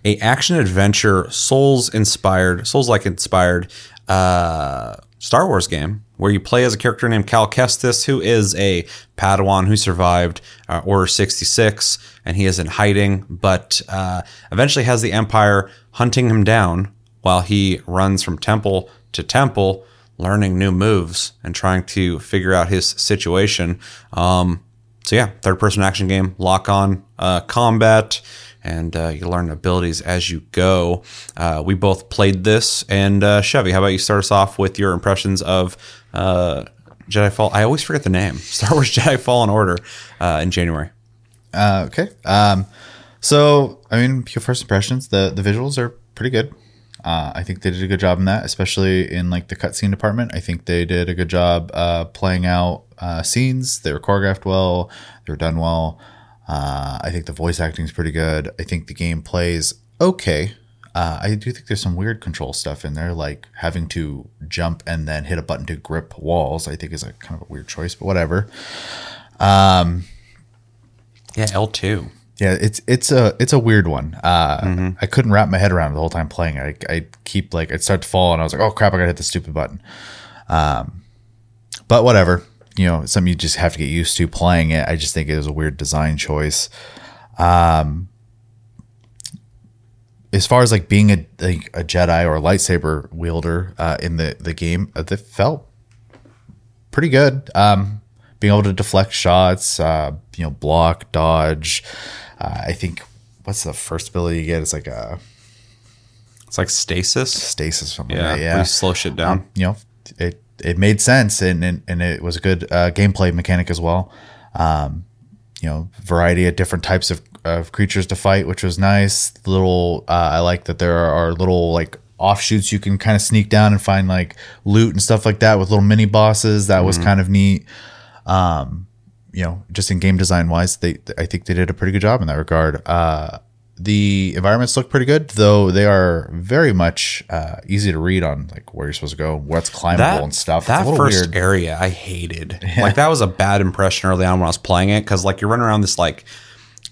a action adventure Souls inspired, Souls like inspired uh, Star Wars game where you play as a character named Cal Kestis, who is a Padawan who survived uh, Order 66, and he is in hiding, but uh, eventually has the Empire hunting him down while he runs from temple to temple, learning new moves and trying to figure out his situation. Um, so yeah, third person action game, lock on uh, combat, and uh, you learn abilities as you go. Uh, we both played this, and uh, Chevy, how about you start us off with your impressions of uh, Jedi Fall? I always forget the name. Star Wars Jedi Fallen Order uh, in January. Okay. Um, so I mean, your first impressions, the the visuals are pretty good. Uh, I think they did a good job in that, especially in like the cutscene department. I think they did a good job uh, playing out uh, scenes. They were choreographed well. They were done well. Uh, I think the voice acting is pretty good. I think the game plays okay. Uh, I do think there's some weird control stuff in there, like having to jump and then hit a button to grip walls. I think is a kind of a weird choice, but whatever. Um, Yeah, L two. Yeah, it's it's a it's a weird one. Uh, I couldn't wrap my head around it the whole time playing. I I keep like I'd start to fall and I was like, oh crap, I gotta hit the stupid button. Um, but whatever, you know, it's something you just have to get used to playing it. I just think it was a weird design choice. Um, as far as like being a like a Jedi or a lightsaber wielder uh, in the the game, uh, it felt pretty good. Um, being able to deflect shots, uh, you know, block, dodge. Uh, I think what's the first ability you get? It's like a It's like stasis. stasis, something. Yeah, like that. where slow shit down. You know, it it made sense and and, and it was a good uh, gameplay mechanic as well. Um, you know, variety of different types of, of creatures to fight, which was nice. Little, uh, I like that there are little like offshoots you can kind of sneak down and find like loot and stuff like that with little mini bosses. That was kind of neat. Um, you know, just in game design wise, they I think they did a pretty good job in that regard. Uh, the environments look pretty good, though they are very much uh, easy to read on like where you're supposed to go, what's climbable and stuff. It's a That first weird. area I hated. Like that was a bad impression early on when I was playing it because like you're running around this like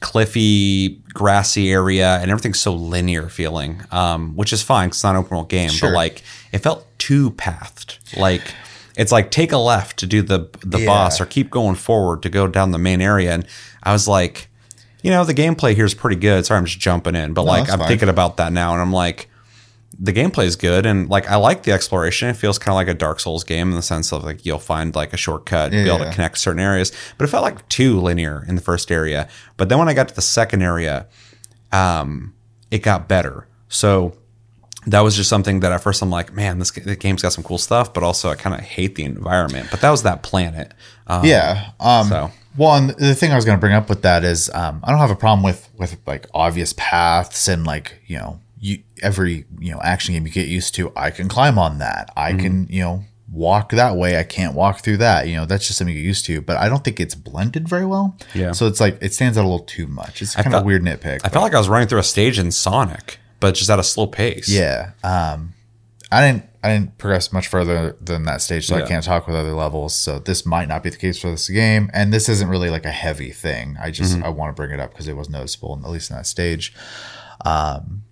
cliffy, grassy area and everything's so linear feeling, um, which is fine 'cause it's not an open world game. Sure. But like it felt too pathed. Like it's like take a left to do the the Yeah. boss or keep going forward to go down the main area. And I was like, you know, the gameplay here is pretty good. Sorry, I'm just jumping in, but like I'm fine. thinking about that now, and I'm like the gameplay is good and like I like the exploration. It feels kind of like a Dark Souls game in the sense of like you'll find like a shortcut, be able to connect certain areas. But it felt like too linear in the first area. But then when I got to the second area, um, it got better. So that was just something that at first I'm like, man, this the game's got some cool stuff, but also I kind of hate the environment. But that was that planet. Um, Yeah. Um, So- well, and the thing I was going to bring up with that is um, I don't have a problem with with like obvious paths and like you know you every you know action game you get used to. I can climb on that. I Mm-hmm. can you know walk that way. I can't walk through that. You know that's just something you get used to. But I don't think it's blended very well. Yeah. So it's like it stands out a little too much. It's kind of a weird nitpick. I felt like I was running through a stage in Sonic, but just at a slow pace. Yeah. Um, I didn't. I didn't progress much further than that stage, so Yeah. I can't talk with other levels. So this might not be the case for this game, and this isn't really like a heavy thing. I just Mm-hmm. I want to bring it up because it was noticeable, at least in that stage. Um,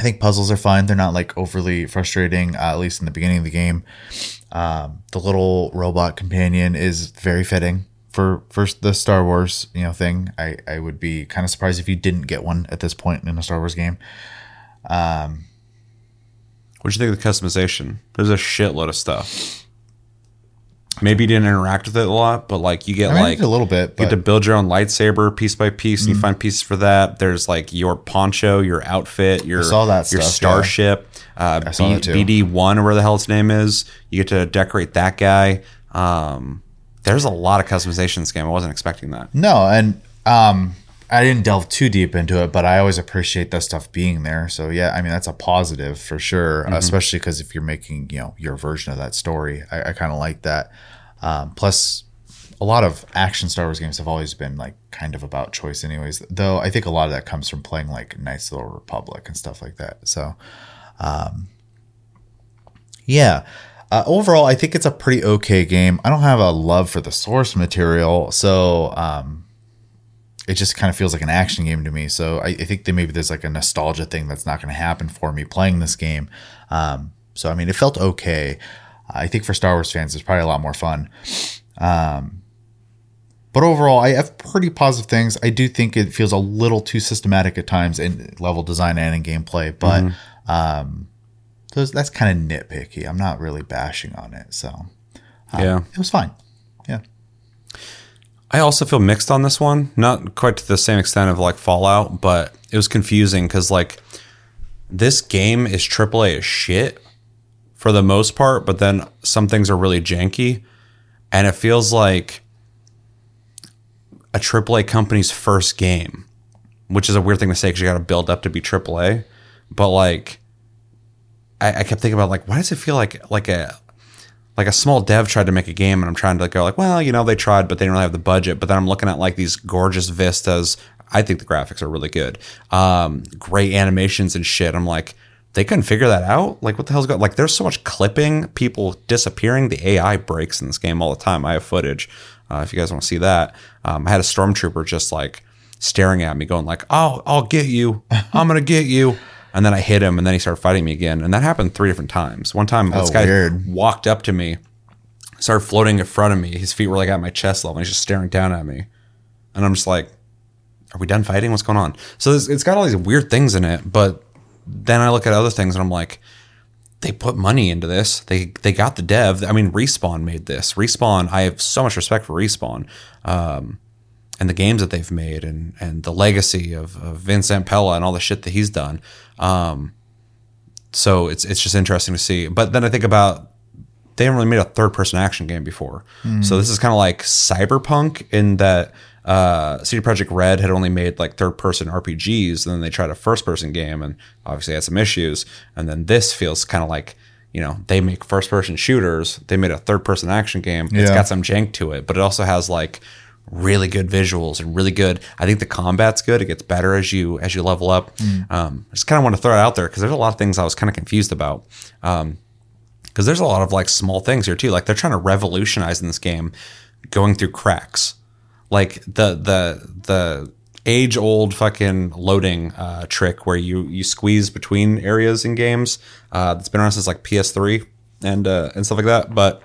I think puzzles are fine. They're not like overly frustrating, uh, at least in the beginning of the game. Um, the little robot companion is very fitting for for the Star Wars you know thing. I I would be kind of surprised if you didn't get one at this point in a Star Wars game. What'd you think of the customization? There's a shitload of stuff. Maybe you didn't interact with it a lot, but like you get I mean, like a little bit, you get Mm-hmm. to build your own lightsaber piece by piece, and you find pieces for that. There's like your poncho, your outfit, your your stuff, starship, uh, saw that too. BD one or where the hell its name is. You get to decorate that guy. Um, there's a lot of customization in this game. I wasn't expecting that. No, and um, I didn't delve too deep into it, but I always appreciate that stuff being there. So yeah, I mean that's a positive for sure, especially because if you're making you know your version of that story, I, I kind of like that. Um, plus, a lot of action Star Wars games have always been like kind of about choice, anyways. Though I think a lot of that comes from playing like Knights of the Republic and stuff like that. So, um, yeah. Uh, overall, I think it's a pretty okay game. I don't have a love for the source material, so um, it just kind of feels like an action game to me. So I, I think that maybe there's like a nostalgia thing that's not going to happen for me playing this game. Um, so I mean, it felt okay. I think for Star Wars fans, it's probably a lot more fun. Um, but overall, I have pretty positive things. I do think it feels a little too systematic at times in level design and in gameplay, but um, So that's kind of nitpicky. I'm not really bashing on it. So um, Yeah. it was fine. I also feel mixed on this one. Not quite to the same extent of like Fallout, but it was confusing because like this game is AAA as shit for the most part, but then some things are really janky, and it feels like a AAA company's first game, which is a weird thing to say because you got to build up to be AAA. But like, I, I kept thinking about like, why does it feel like like a like a small dev tried to make a game and I'm trying to go like, well, you know, they tried, but they didn't really have the budget. But then I'm looking at like these gorgeous vistas. I think the graphics are really good. Um, great animations and shit. I'm like, they couldn't figure that out. Like, what the hell's going? Like, there's so much clipping, people disappearing. The AI breaks in this game all the time. I have footage. Uh, if you guys want to see that, um, I had a stormtrooper just like staring at me, going like, "Oh, I'll get you. I'm gonna get you." And then I hit him, and then he started fighting me again. And that happened three different times. One time, this Oh, guy weird. walked up to me, started floating in front of me. His feet were like at my chest level. And he's just staring down at me, and I'm just like, "Are we done fighting? What's going on?" So this, it's got all these weird things in it, but then I look at other things and I'm like, they put money into this. They they got the dev. I mean, Respawn made this. Respawn. I have so much respect for Respawn, um, and the games that they've made, and and the legacy of, of Vince Zampella and all the shit that he's done. Um, so it's it's just interesting to see. But then I think about they haven't really made a third person action game before. So this is kind of like Cyberpunk in that uh, CD Projekt Red had only made like third person RPGs, and then they tried a first person game, and obviously had some issues. And then this feels kind of like you know they make first person shooters. They made a third person action game. it's got some jank to it, but it also has like really good visuals and really good. I think the combat's good. It gets better as you as you level up. Um, I just kind of want to throw it out there because there's a lot of things I was kind of confused about. Um, because there's a lot of like small things here too. Like they're trying to revolutionize in this game, going through cracks, like the the the age old fucking loading uh, trick where you you squeeze between areas in games. Uh, that's been around since like PS3 and uh, and stuff like that, but.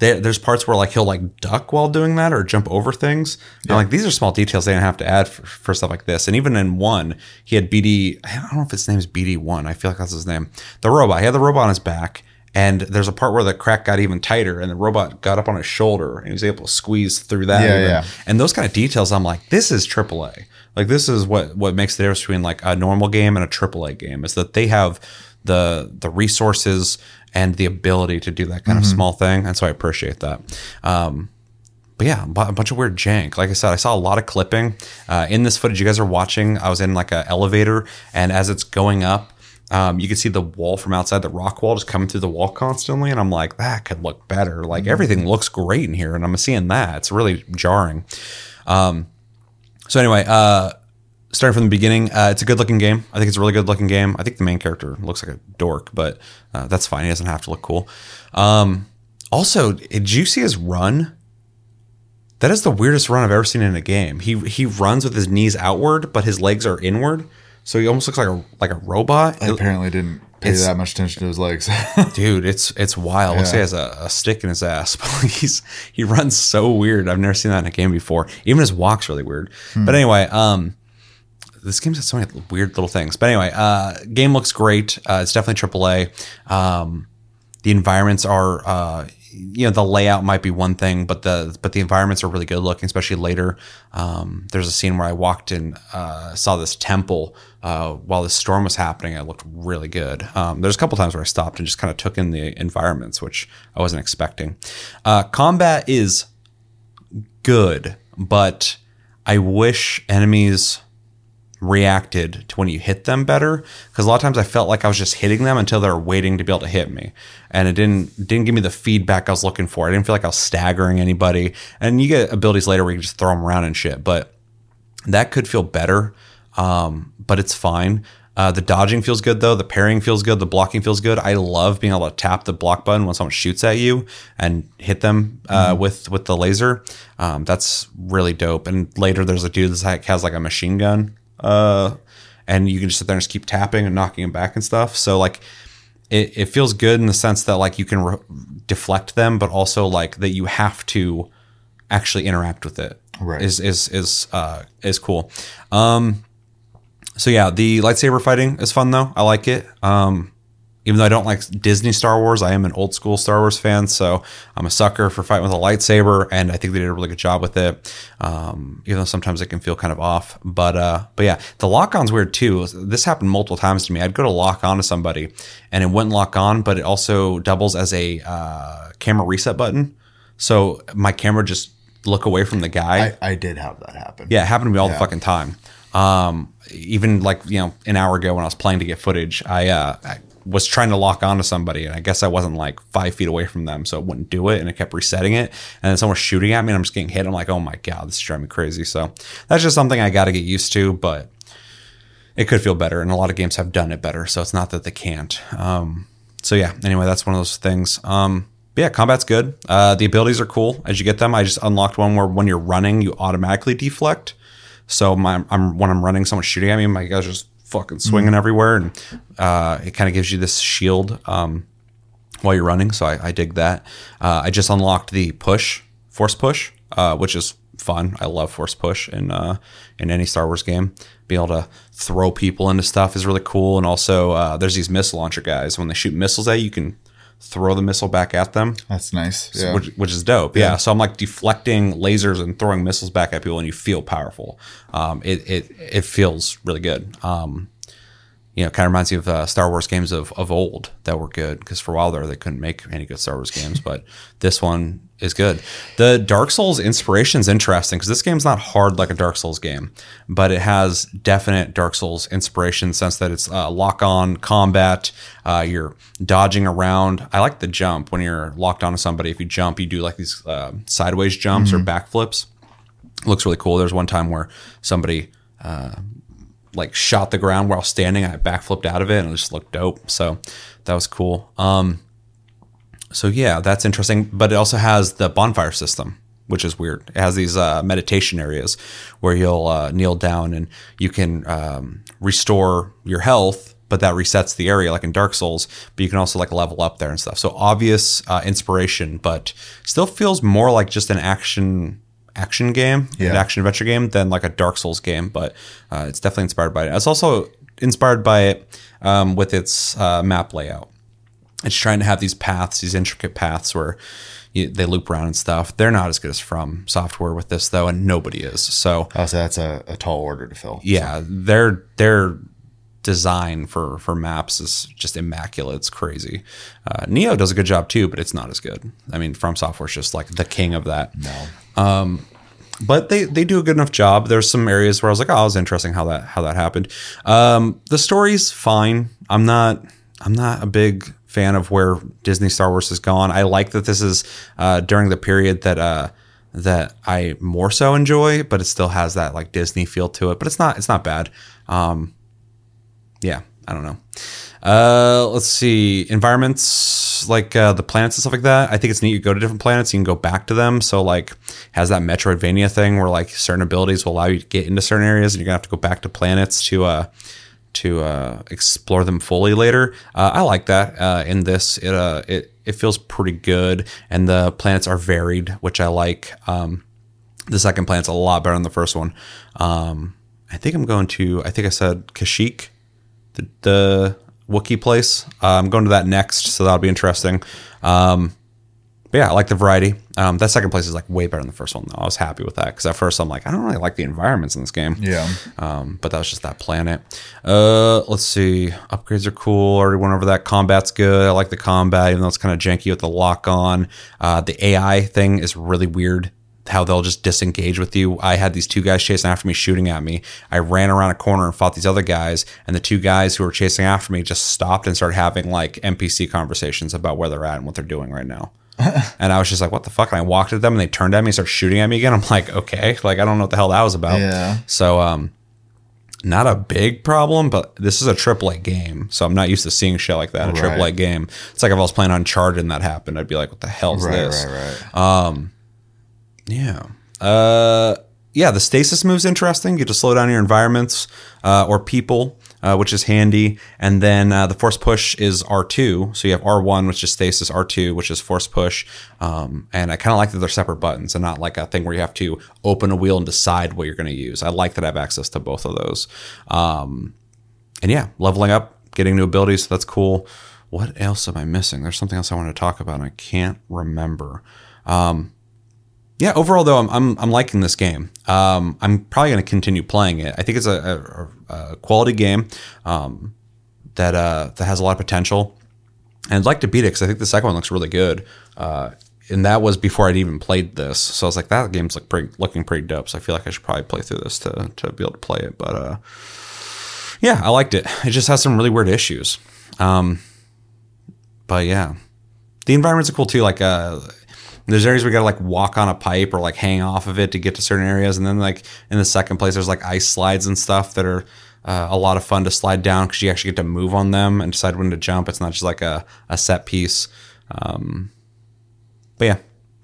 There, there's parts where like he'll like duck while doing that or jump over things. And like these are small details they didn't have to add for, for stuff like this. And even in one, he had BD. I don't know if his name is BD one. I feel like that's his name. The robot. He had the robot on his back, and there's a part where the crack got even tighter, and the robot got up on his shoulder, and he was able to squeeze through that. Yeah, even. yeah. And those kind of details, I'm like, this is AAA. Like this is what what makes the difference between like a normal game and a AAA game is that they have the the resources and the ability to do that kind of small thing, and so I appreciate that. Um, but yeah, a bunch of weird jank. Like I said, I saw a lot of clipping uh, in this footage. You guys are watching. I was in like an elevator, and as it's going up, um, you can see the wall from outside, the rock wall, just coming through the wall constantly. And I'm like, that could look better. Like everything looks great in here, and I'm seeing that. It's really jarring. Um, so anyway, uh, starting from the beginning, uh, it's a good looking game. I think it's a really good looking game. I think the main character looks like a dork, but uh, that's fine. He doesn't have to look cool. Um, also, did you see his run? That is the weirdest run I've ever seen in a game. He he runs with his knees outward, but his legs are inward, so he almost looks like a like a robot. I apparently didn't pay It's- that much attention to his legs. Dude, it's it's wild. Looks like he has a, a stick in his ass. He's he runs so weird. I've never seen that in a game before. Even his walk's really weird. But anyway, um, this game's got so many weird little things. But anyway, uh, game looks great. Uh, it's definitely AAA. Um, the environments are, uh, you know, the layout might be one thing, but the but the environments are really good looking, especially later. Um, there's a scene where I walked and uh, saw this temple uh, while the storm was happening. It looked really good. Um, there's a couple times where I stopped and just kind of took in the environments, which I wasn't expecting. Uh, combat is good, but I wish enemies reacted to when you hit them better because a lot of times I felt like I was just hitting them until they were waiting to be able to hit me and it didn't didn't give me the feedback I was looking for. I didn't feel like I was staggering anybody. And you get abilities later where you can just throw them around and shit, but that could feel better. Um, but it's fine. Uh, the dodging feels good though. The parrying feels good. The blocking feels good. I love being able to tap the block button when someone shoots at you and hit them uh, with with the laser. Um, that's really dope. And later, there's a dude that has like a machine gun, uh, and you can just sit there and just keep tapping and knocking him back and stuff. So like, it, it feels good in the sense that like you can re- deflect them, but also like that you have to actually interact with it. Right. Is is is uh is cool. Um so yeah, the lightsaber fighting is fun though. I like it. Um even though I don't like Disney Star Wars, I am an old school Star Wars fan, so I'm a sucker for fighting with a lightsaber, and I think they did a really good job with it. Um, even though sometimes it can feel kind of off, but uh, but yeah, the lock on's weird too. This happened multiple times to me. I'd go to lock on to somebody, and it wouldn't lock on, but it also doubles as a uh, camera reset button. So my camera just look away from the guy. I, I did have that happen. Yeah, it happened to me all the fucking time. Um, even like you know, an hour ago when I was playing to get footage, I, uh, I was trying to lock onto somebody, and I guess I wasn't like five feet away from them, so it wouldn't do it, and it kept resetting it. And then someone was shooting at me, and I'm just getting hit. I'm like, oh my god, this is driving me crazy. So that's just something I got to get used to, but it could feel better, and a lot of games have done it better. So it's not that they can't. Um, so yeah. Anyway, that's one of those things. Um, but yeah, combat's good. Uh, the abilities are cool as you get them. I just unlocked one where when you're running, you automatically deflect. So my, I'm when I'm running, someone's shooting at me, my guys just fucking swinging everywhere, and uh, it kind of gives you this shield um, while you're running. So I, I dig that. Uh, I just unlocked the push, force push, uh, which is fun. I love force push in uh, in any Star Wars game. Being able to throw people into stuff is really cool, and also uh, there's these missile launcher guys. When they shoot missiles at you, you can throw the missile back at them That's nice. Yeah. which, which is dope. Yeah. So I'm like deflecting lasers and throwing missiles back at people, and you feel powerful. Um, it it it feels really good. Um, you know, kind of reminds me of uh, Star Wars games of of old that were good because for a while there they couldn't make any good Star Wars games, but this one is good. The Dark Souls inspiration is interesting because this game's not hard like a Dark Souls game, but it has definite Dark Souls inspiration sense that it's uh, lock on combat. Uh, you're dodging around. I like the jump when you're locked onto somebody. If you jump, you do like these uh, sideways jumps or backflips. Looks really cool. There's one time where somebody uh, like shot the ground while standing. I backflipped out of it and it just looked dope. So that was cool. Um, so yeah, that's interesting. But it also has the bonfire system, which is weird. It has these uh, meditation areas where you'll uh, kneel down and you can um, restore your health, but that resets the area like in Dark Souls. But you can also like level up there and stuff. So obvious uh, inspiration, but still feels more like just an action action game, an action adventure game than like a Dark Souls game. But uh, it's definitely inspired by it. It's also inspired by it um, with its uh, map layout it's trying to have these paths, these intricate paths where you, they loop around and stuff. They're not as good as From Software with this though, and nobody is. So Oh, so that's a, a tall order to fill. yeah, their their design for for maps is just immaculate. It's crazy. Uh, Nioh does a good job too, but it's not as good. I mean, From Software is just like the king of that No. But they they do a good enough job. There's some areas where I was like, oh, it was interesting how that how that happened. Um, the story's fine. I'm not I'm not a big fan of where Disney Star Wars has gone. I like that this is uh, during the period that uh, that I more so enjoy, but it still has that like Disney feel to it. But it's not it's not bad. Um, yeah, I don't know. Uh, let's see environments like uh, the planets and stuff like that. I think it's neat. You go to different planets, you can go back to them. So like has that Metroidvania thing where like certain abilities will allow you to get into certain areas, and you're gonna have to go back to planets to uh to uh, explore them fully later. Uh, I like that. Uh, in this, it uh, it it feels pretty good, and the planets are varied, which I like. Um, the second planet's a lot better than the first one. Um, I think I'm going to. I think I said Kashyyyk, the, the Wookiee place. Uh, I'm going to that next, so that'll be interesting. Um, but yeah, I like the variety. Um, that second place is like way better than the first one, though. I was happy with that because at first I'm like, I don't really like the environments in this game. Yeah. Um, but that was just that planet. Uh, let's see. Upgrades are cool. Already went over that. Combat's good. I like the combat, even though it's kind of janky with the lock on. Uh, the AI thing is really weird. How they'll just disengage with you. I had these two guys chasing after me, shooting at me. I ran around a corner and fought these other guys, and the two guys who were chasing after me just stopped and started having like NPC conversations about where they're at and what they're doing right now. and I was just like, "What the fuck?" And I walked at them, and they turned at me, and started shooting at me again. I'm like, "Okay, like I don't know what the hell that was about." Yeah. So, um, not a big problem, but this is a AAA game, so I'm not used to seeing shit like that. A Right. AAA game. It's like if I was playing Uncharted and that happened, I'd be like, "What the hell is Right, this?" right, right. Yeah. Uh, yeah, the stasis move's interesting. You get to slow down your environments uh, or people, uh, which is handy. And then uh, the force push is R2. So you have R1, which is stasis, R2, which is force push. Um, and I kind of like that they're separate buttons and not like a thing where you have to open a wheel and decide what you're going to use. I like that I have access to both of those. Um, and yeah, leveling up, getting new abilities. That's cool. what else am I missing? There's something else I want to talk about, and I can't remember. Um, yeah, overall though, I'm I'm, I'm liking this game. Um, I'm probably going to continue playing it. I think it's a, a, a quality game um, that uh, that has a lot of potential, and I'd like to beat it because I think the second one looks really good. Uh, and that was before I'd even played this, so I was like, that game's like pretty, looking pretty dope. So I feel like I should probably play through this to to be able to play it. But uh, yeah, I liked it. It just has some really weird issues. Um, but yeah, the environments are cool too. Like uh, there's areas where you gotta like walk on a pipe or like hang off of it to get to certain areas, and then like in the second place, there's like ice slides and stuff that are uh, a lot of fun to slide down because you actually get to move on them and decide when to jump. It's not just like a, a set piece. Um, but yeah,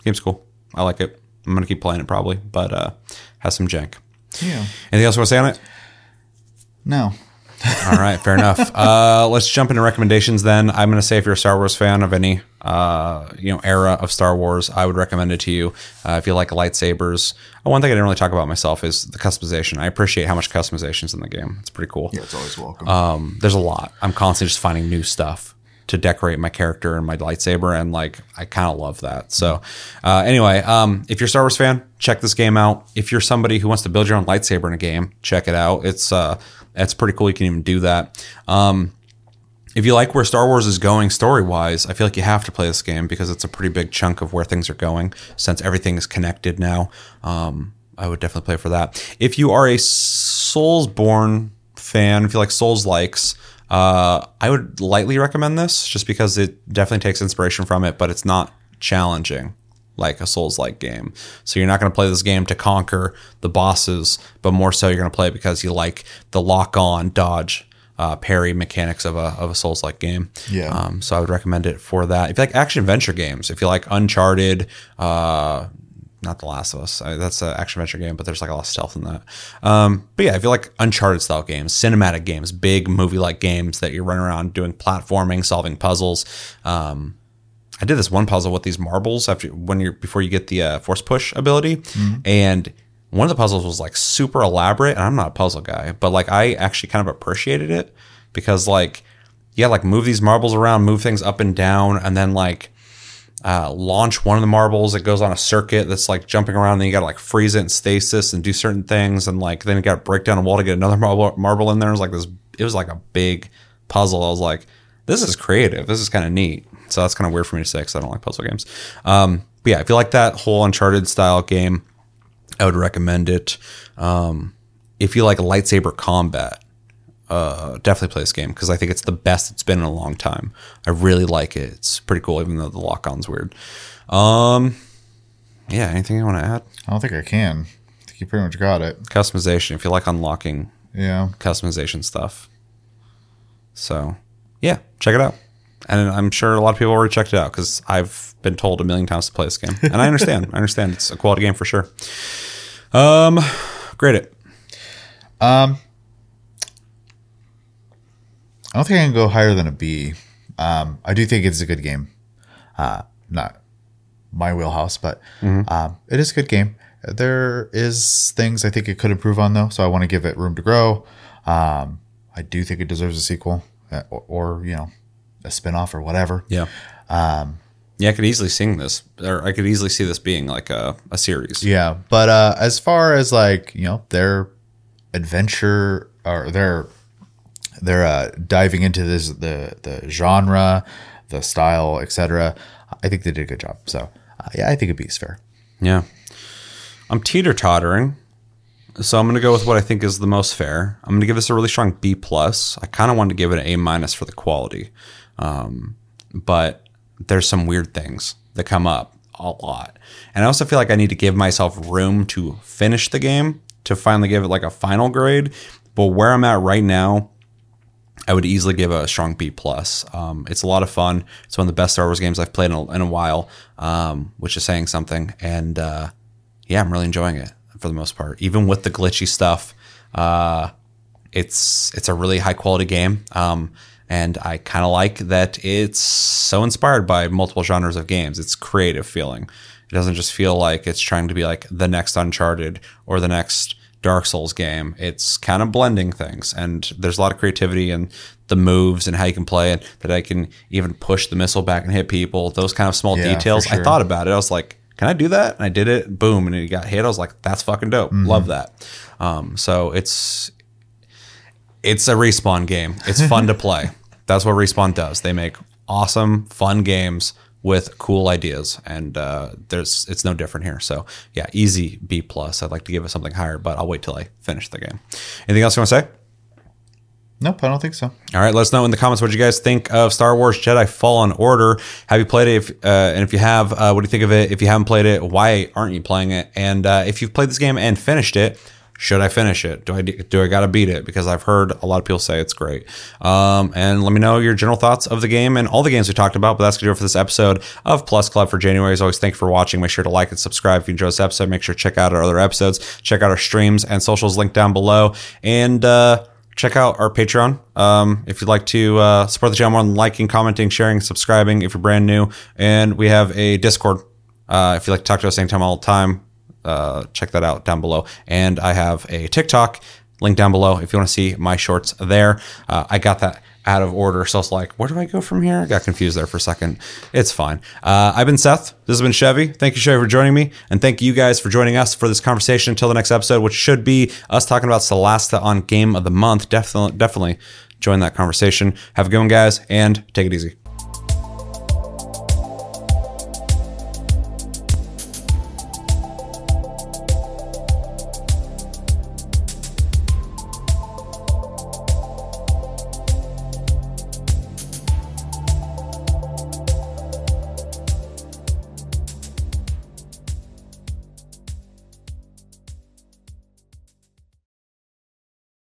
game's cool. I like it. I'm gonna keep playing it probably, but uh, has some jank. Yeah. Anything else you want to say on it? No. All right, fair enough. Uh, let's jump into recommendations then. I'm going to say if you're a Star Wars fan of any uh, you know era of Star Wars, I would recommend it to you. Uh, if you like lightsabers, uh, one thing I didn't really talk about myself is the customization. I appreciate how much customization is in the game. It's pretty cool. Yeah, it's always welcome. Um, there's a lot. I'm constantly just finding new stuff to decorate my character and my lightsaber, and like I kind of love that. So, uh, anyway, um, if you're a Star Wars fan, check this game out. If you're somebody who wants to build your own lightsaber in a game, check it out. It's uh, it's pretty cool. You can even do that. Um, if you like where Star Wars is going story wise, I feel like you have to play this game because it's a pretty big chunk of where things are going since everything is connected now. Um, I would definitely play for that. If you are a Soulsborne fan, if you like Souls likes, uh, I would lightly recommend this just because it definitely takes inspiration from it, but it's not challenging like a Souls like game. So you're not going to play this game to conquer the bosses, but more so you're going to play it because you like the lock on, dodge, uh, parry mechanics of a, of a Souls like game. Yeah. Um, so I would recommend it for that. If you like action adventure games, if you like Uncharted, uh, not The Last of Us. I, that's an action adventure game, but there's like a lot of stealth in that. Um, but yeah, if you like Uncharted style games, cinematic games, big movie like games that you're running around doing platforming, solving puzzles. Um, I did this one puzzle with these marbles after when you're before you get the uh, force push ability, and one of the puzzles was like super elaborate. And I'm not a puzzle guy, but like I actually kind of appreciated it because like yeah, like move these marbles around, move things up and down, and then like uh, launch one of the marbles. It goes on a circuit that's like jumping around. Then you got to like freeze it in stasis and do certain things, and like then you got to break down a wall to get another marble, marble in there. It was like this. It was like a big puzzle. I was like, this is creative. This is kind of neat. So that's kind of weird for me to say because I don't like puzzle games. Um, but yeah, if you like that whole Uncharted style game, I would recommend it. Um, if you like lightsaber combat, uh, definitely play this game because I think it's the best it's been in a long time. I really like it. It's pretty cool, even though the lock on's weird. Um, yeah, anything you want to add? I don't think I can. I think you pretty much got it. Customization. If you like unlocking Yeah. customization stuff. So, yeah, check it out. And I'm sure a lot of people already checked it out because I've been told a million times to play this game, and I understand. I understand it's a quality game for sure. Um, grade it. I don't think I can go higher than a B. Um, I do think it's a good game. Uh, not my wheelhouse, but um, it is a good game. There is things I think it could improve on though, so I want to give it room to grow. Um, I do think it deserves a sequel uh, or, or you know a spin-off or whatever. Yeah. Um, yeah, I could easily sing this, or I could easily see this being like a, a series. Yeah, but uh, as far as like you know their adventure or their they're uh, diving into this the the genre, the style, etc. I think they did a good job. So uh, yeah, I think a B is fair. Yeah. I'm teeter tottering. So I'm going to go with what I think is the most fair. I'm going to give this a really strong B plus. I kind of wanted to give it an A minus for the quality, um, but there's some weird things that come up a lot, and I also feel like I need to give myself room to finish the game to finally give it like a final grade. But where I'm at right now, I would easily give a strong B plus. Um, it's a lot of fun. It's one of the best Star Wars games I've played in a, in a while, um, which is saying something. And uh, yeah, I'm really enjoying it for the most part, even with the glitchy stuff. Uh, it's it's a really high quality game, um, and I kind of like that it's so inspired by multiple genres of games. It's creative feeling. It doesn't just feel like it's trying to be like the next Uncharted or the next Dark Souls game. It's kind of blending things, and there's a lot of creativity in the moves and how you can play it. That I can even push the missile back and hit people. Those kind of small Yeah, details. for I thought about it. I was like, can I do that? And I did it. Boom, and it got hit. I was like, that's fucking dope. Mm-hmm. Love that. Um, so it's it's a respawn game. It's fun to play. That's what respawn does. They make awesome, fun games with cool ideas, and uh, there's it's no different here. So yeah, easy B plus. I'd like to give it something higher, but I'll wait till I finish the game. Anything else you want to say? Nope, I don't think so. All right, let us know in the comments what you guys think of Star Wars Jedi Fallen Order. Have you played it? If, uh, and if you have, uh, what do you think of it? If you haven't played it, why aren't you playing it? And uh, if you've played this game and finished it, should I finish it? Do I do I got to beat it? Because I've heard a lot of people say it's great. Um, and let me know your general thoughts of the game and all the games we talked about. But that's gonna do it for this episode of Plus Club for January. As always, thank you for watching. Make sure to like and subscribe if you enjoyed this episode. Make sure to check out our other episodes. Check out our streams and socials linked down below. And uh, check out our Patreon um, if you'd like to uh, support the channel more than liking, commenting, sharing, subscribing if you're brand new. And we have a Discord uh, if you'd like to talk to us anytime, all the time. Uh, check that out down below. And I have a TikTok link down below if you want to see my shorts there. Uh, I got that out of order, so I was like, where do I go from here? I got confused there for a second. It's fine. Uh, I've been Seth. This has been Chevy. Thank you, Chevy, for joining me, and thank you guys for joining us for this conversation until the next episode, which should be us talking about Celeste on Game of the Month. Definitely, definitely join that conversation. Have a good one, guys, and take it easy.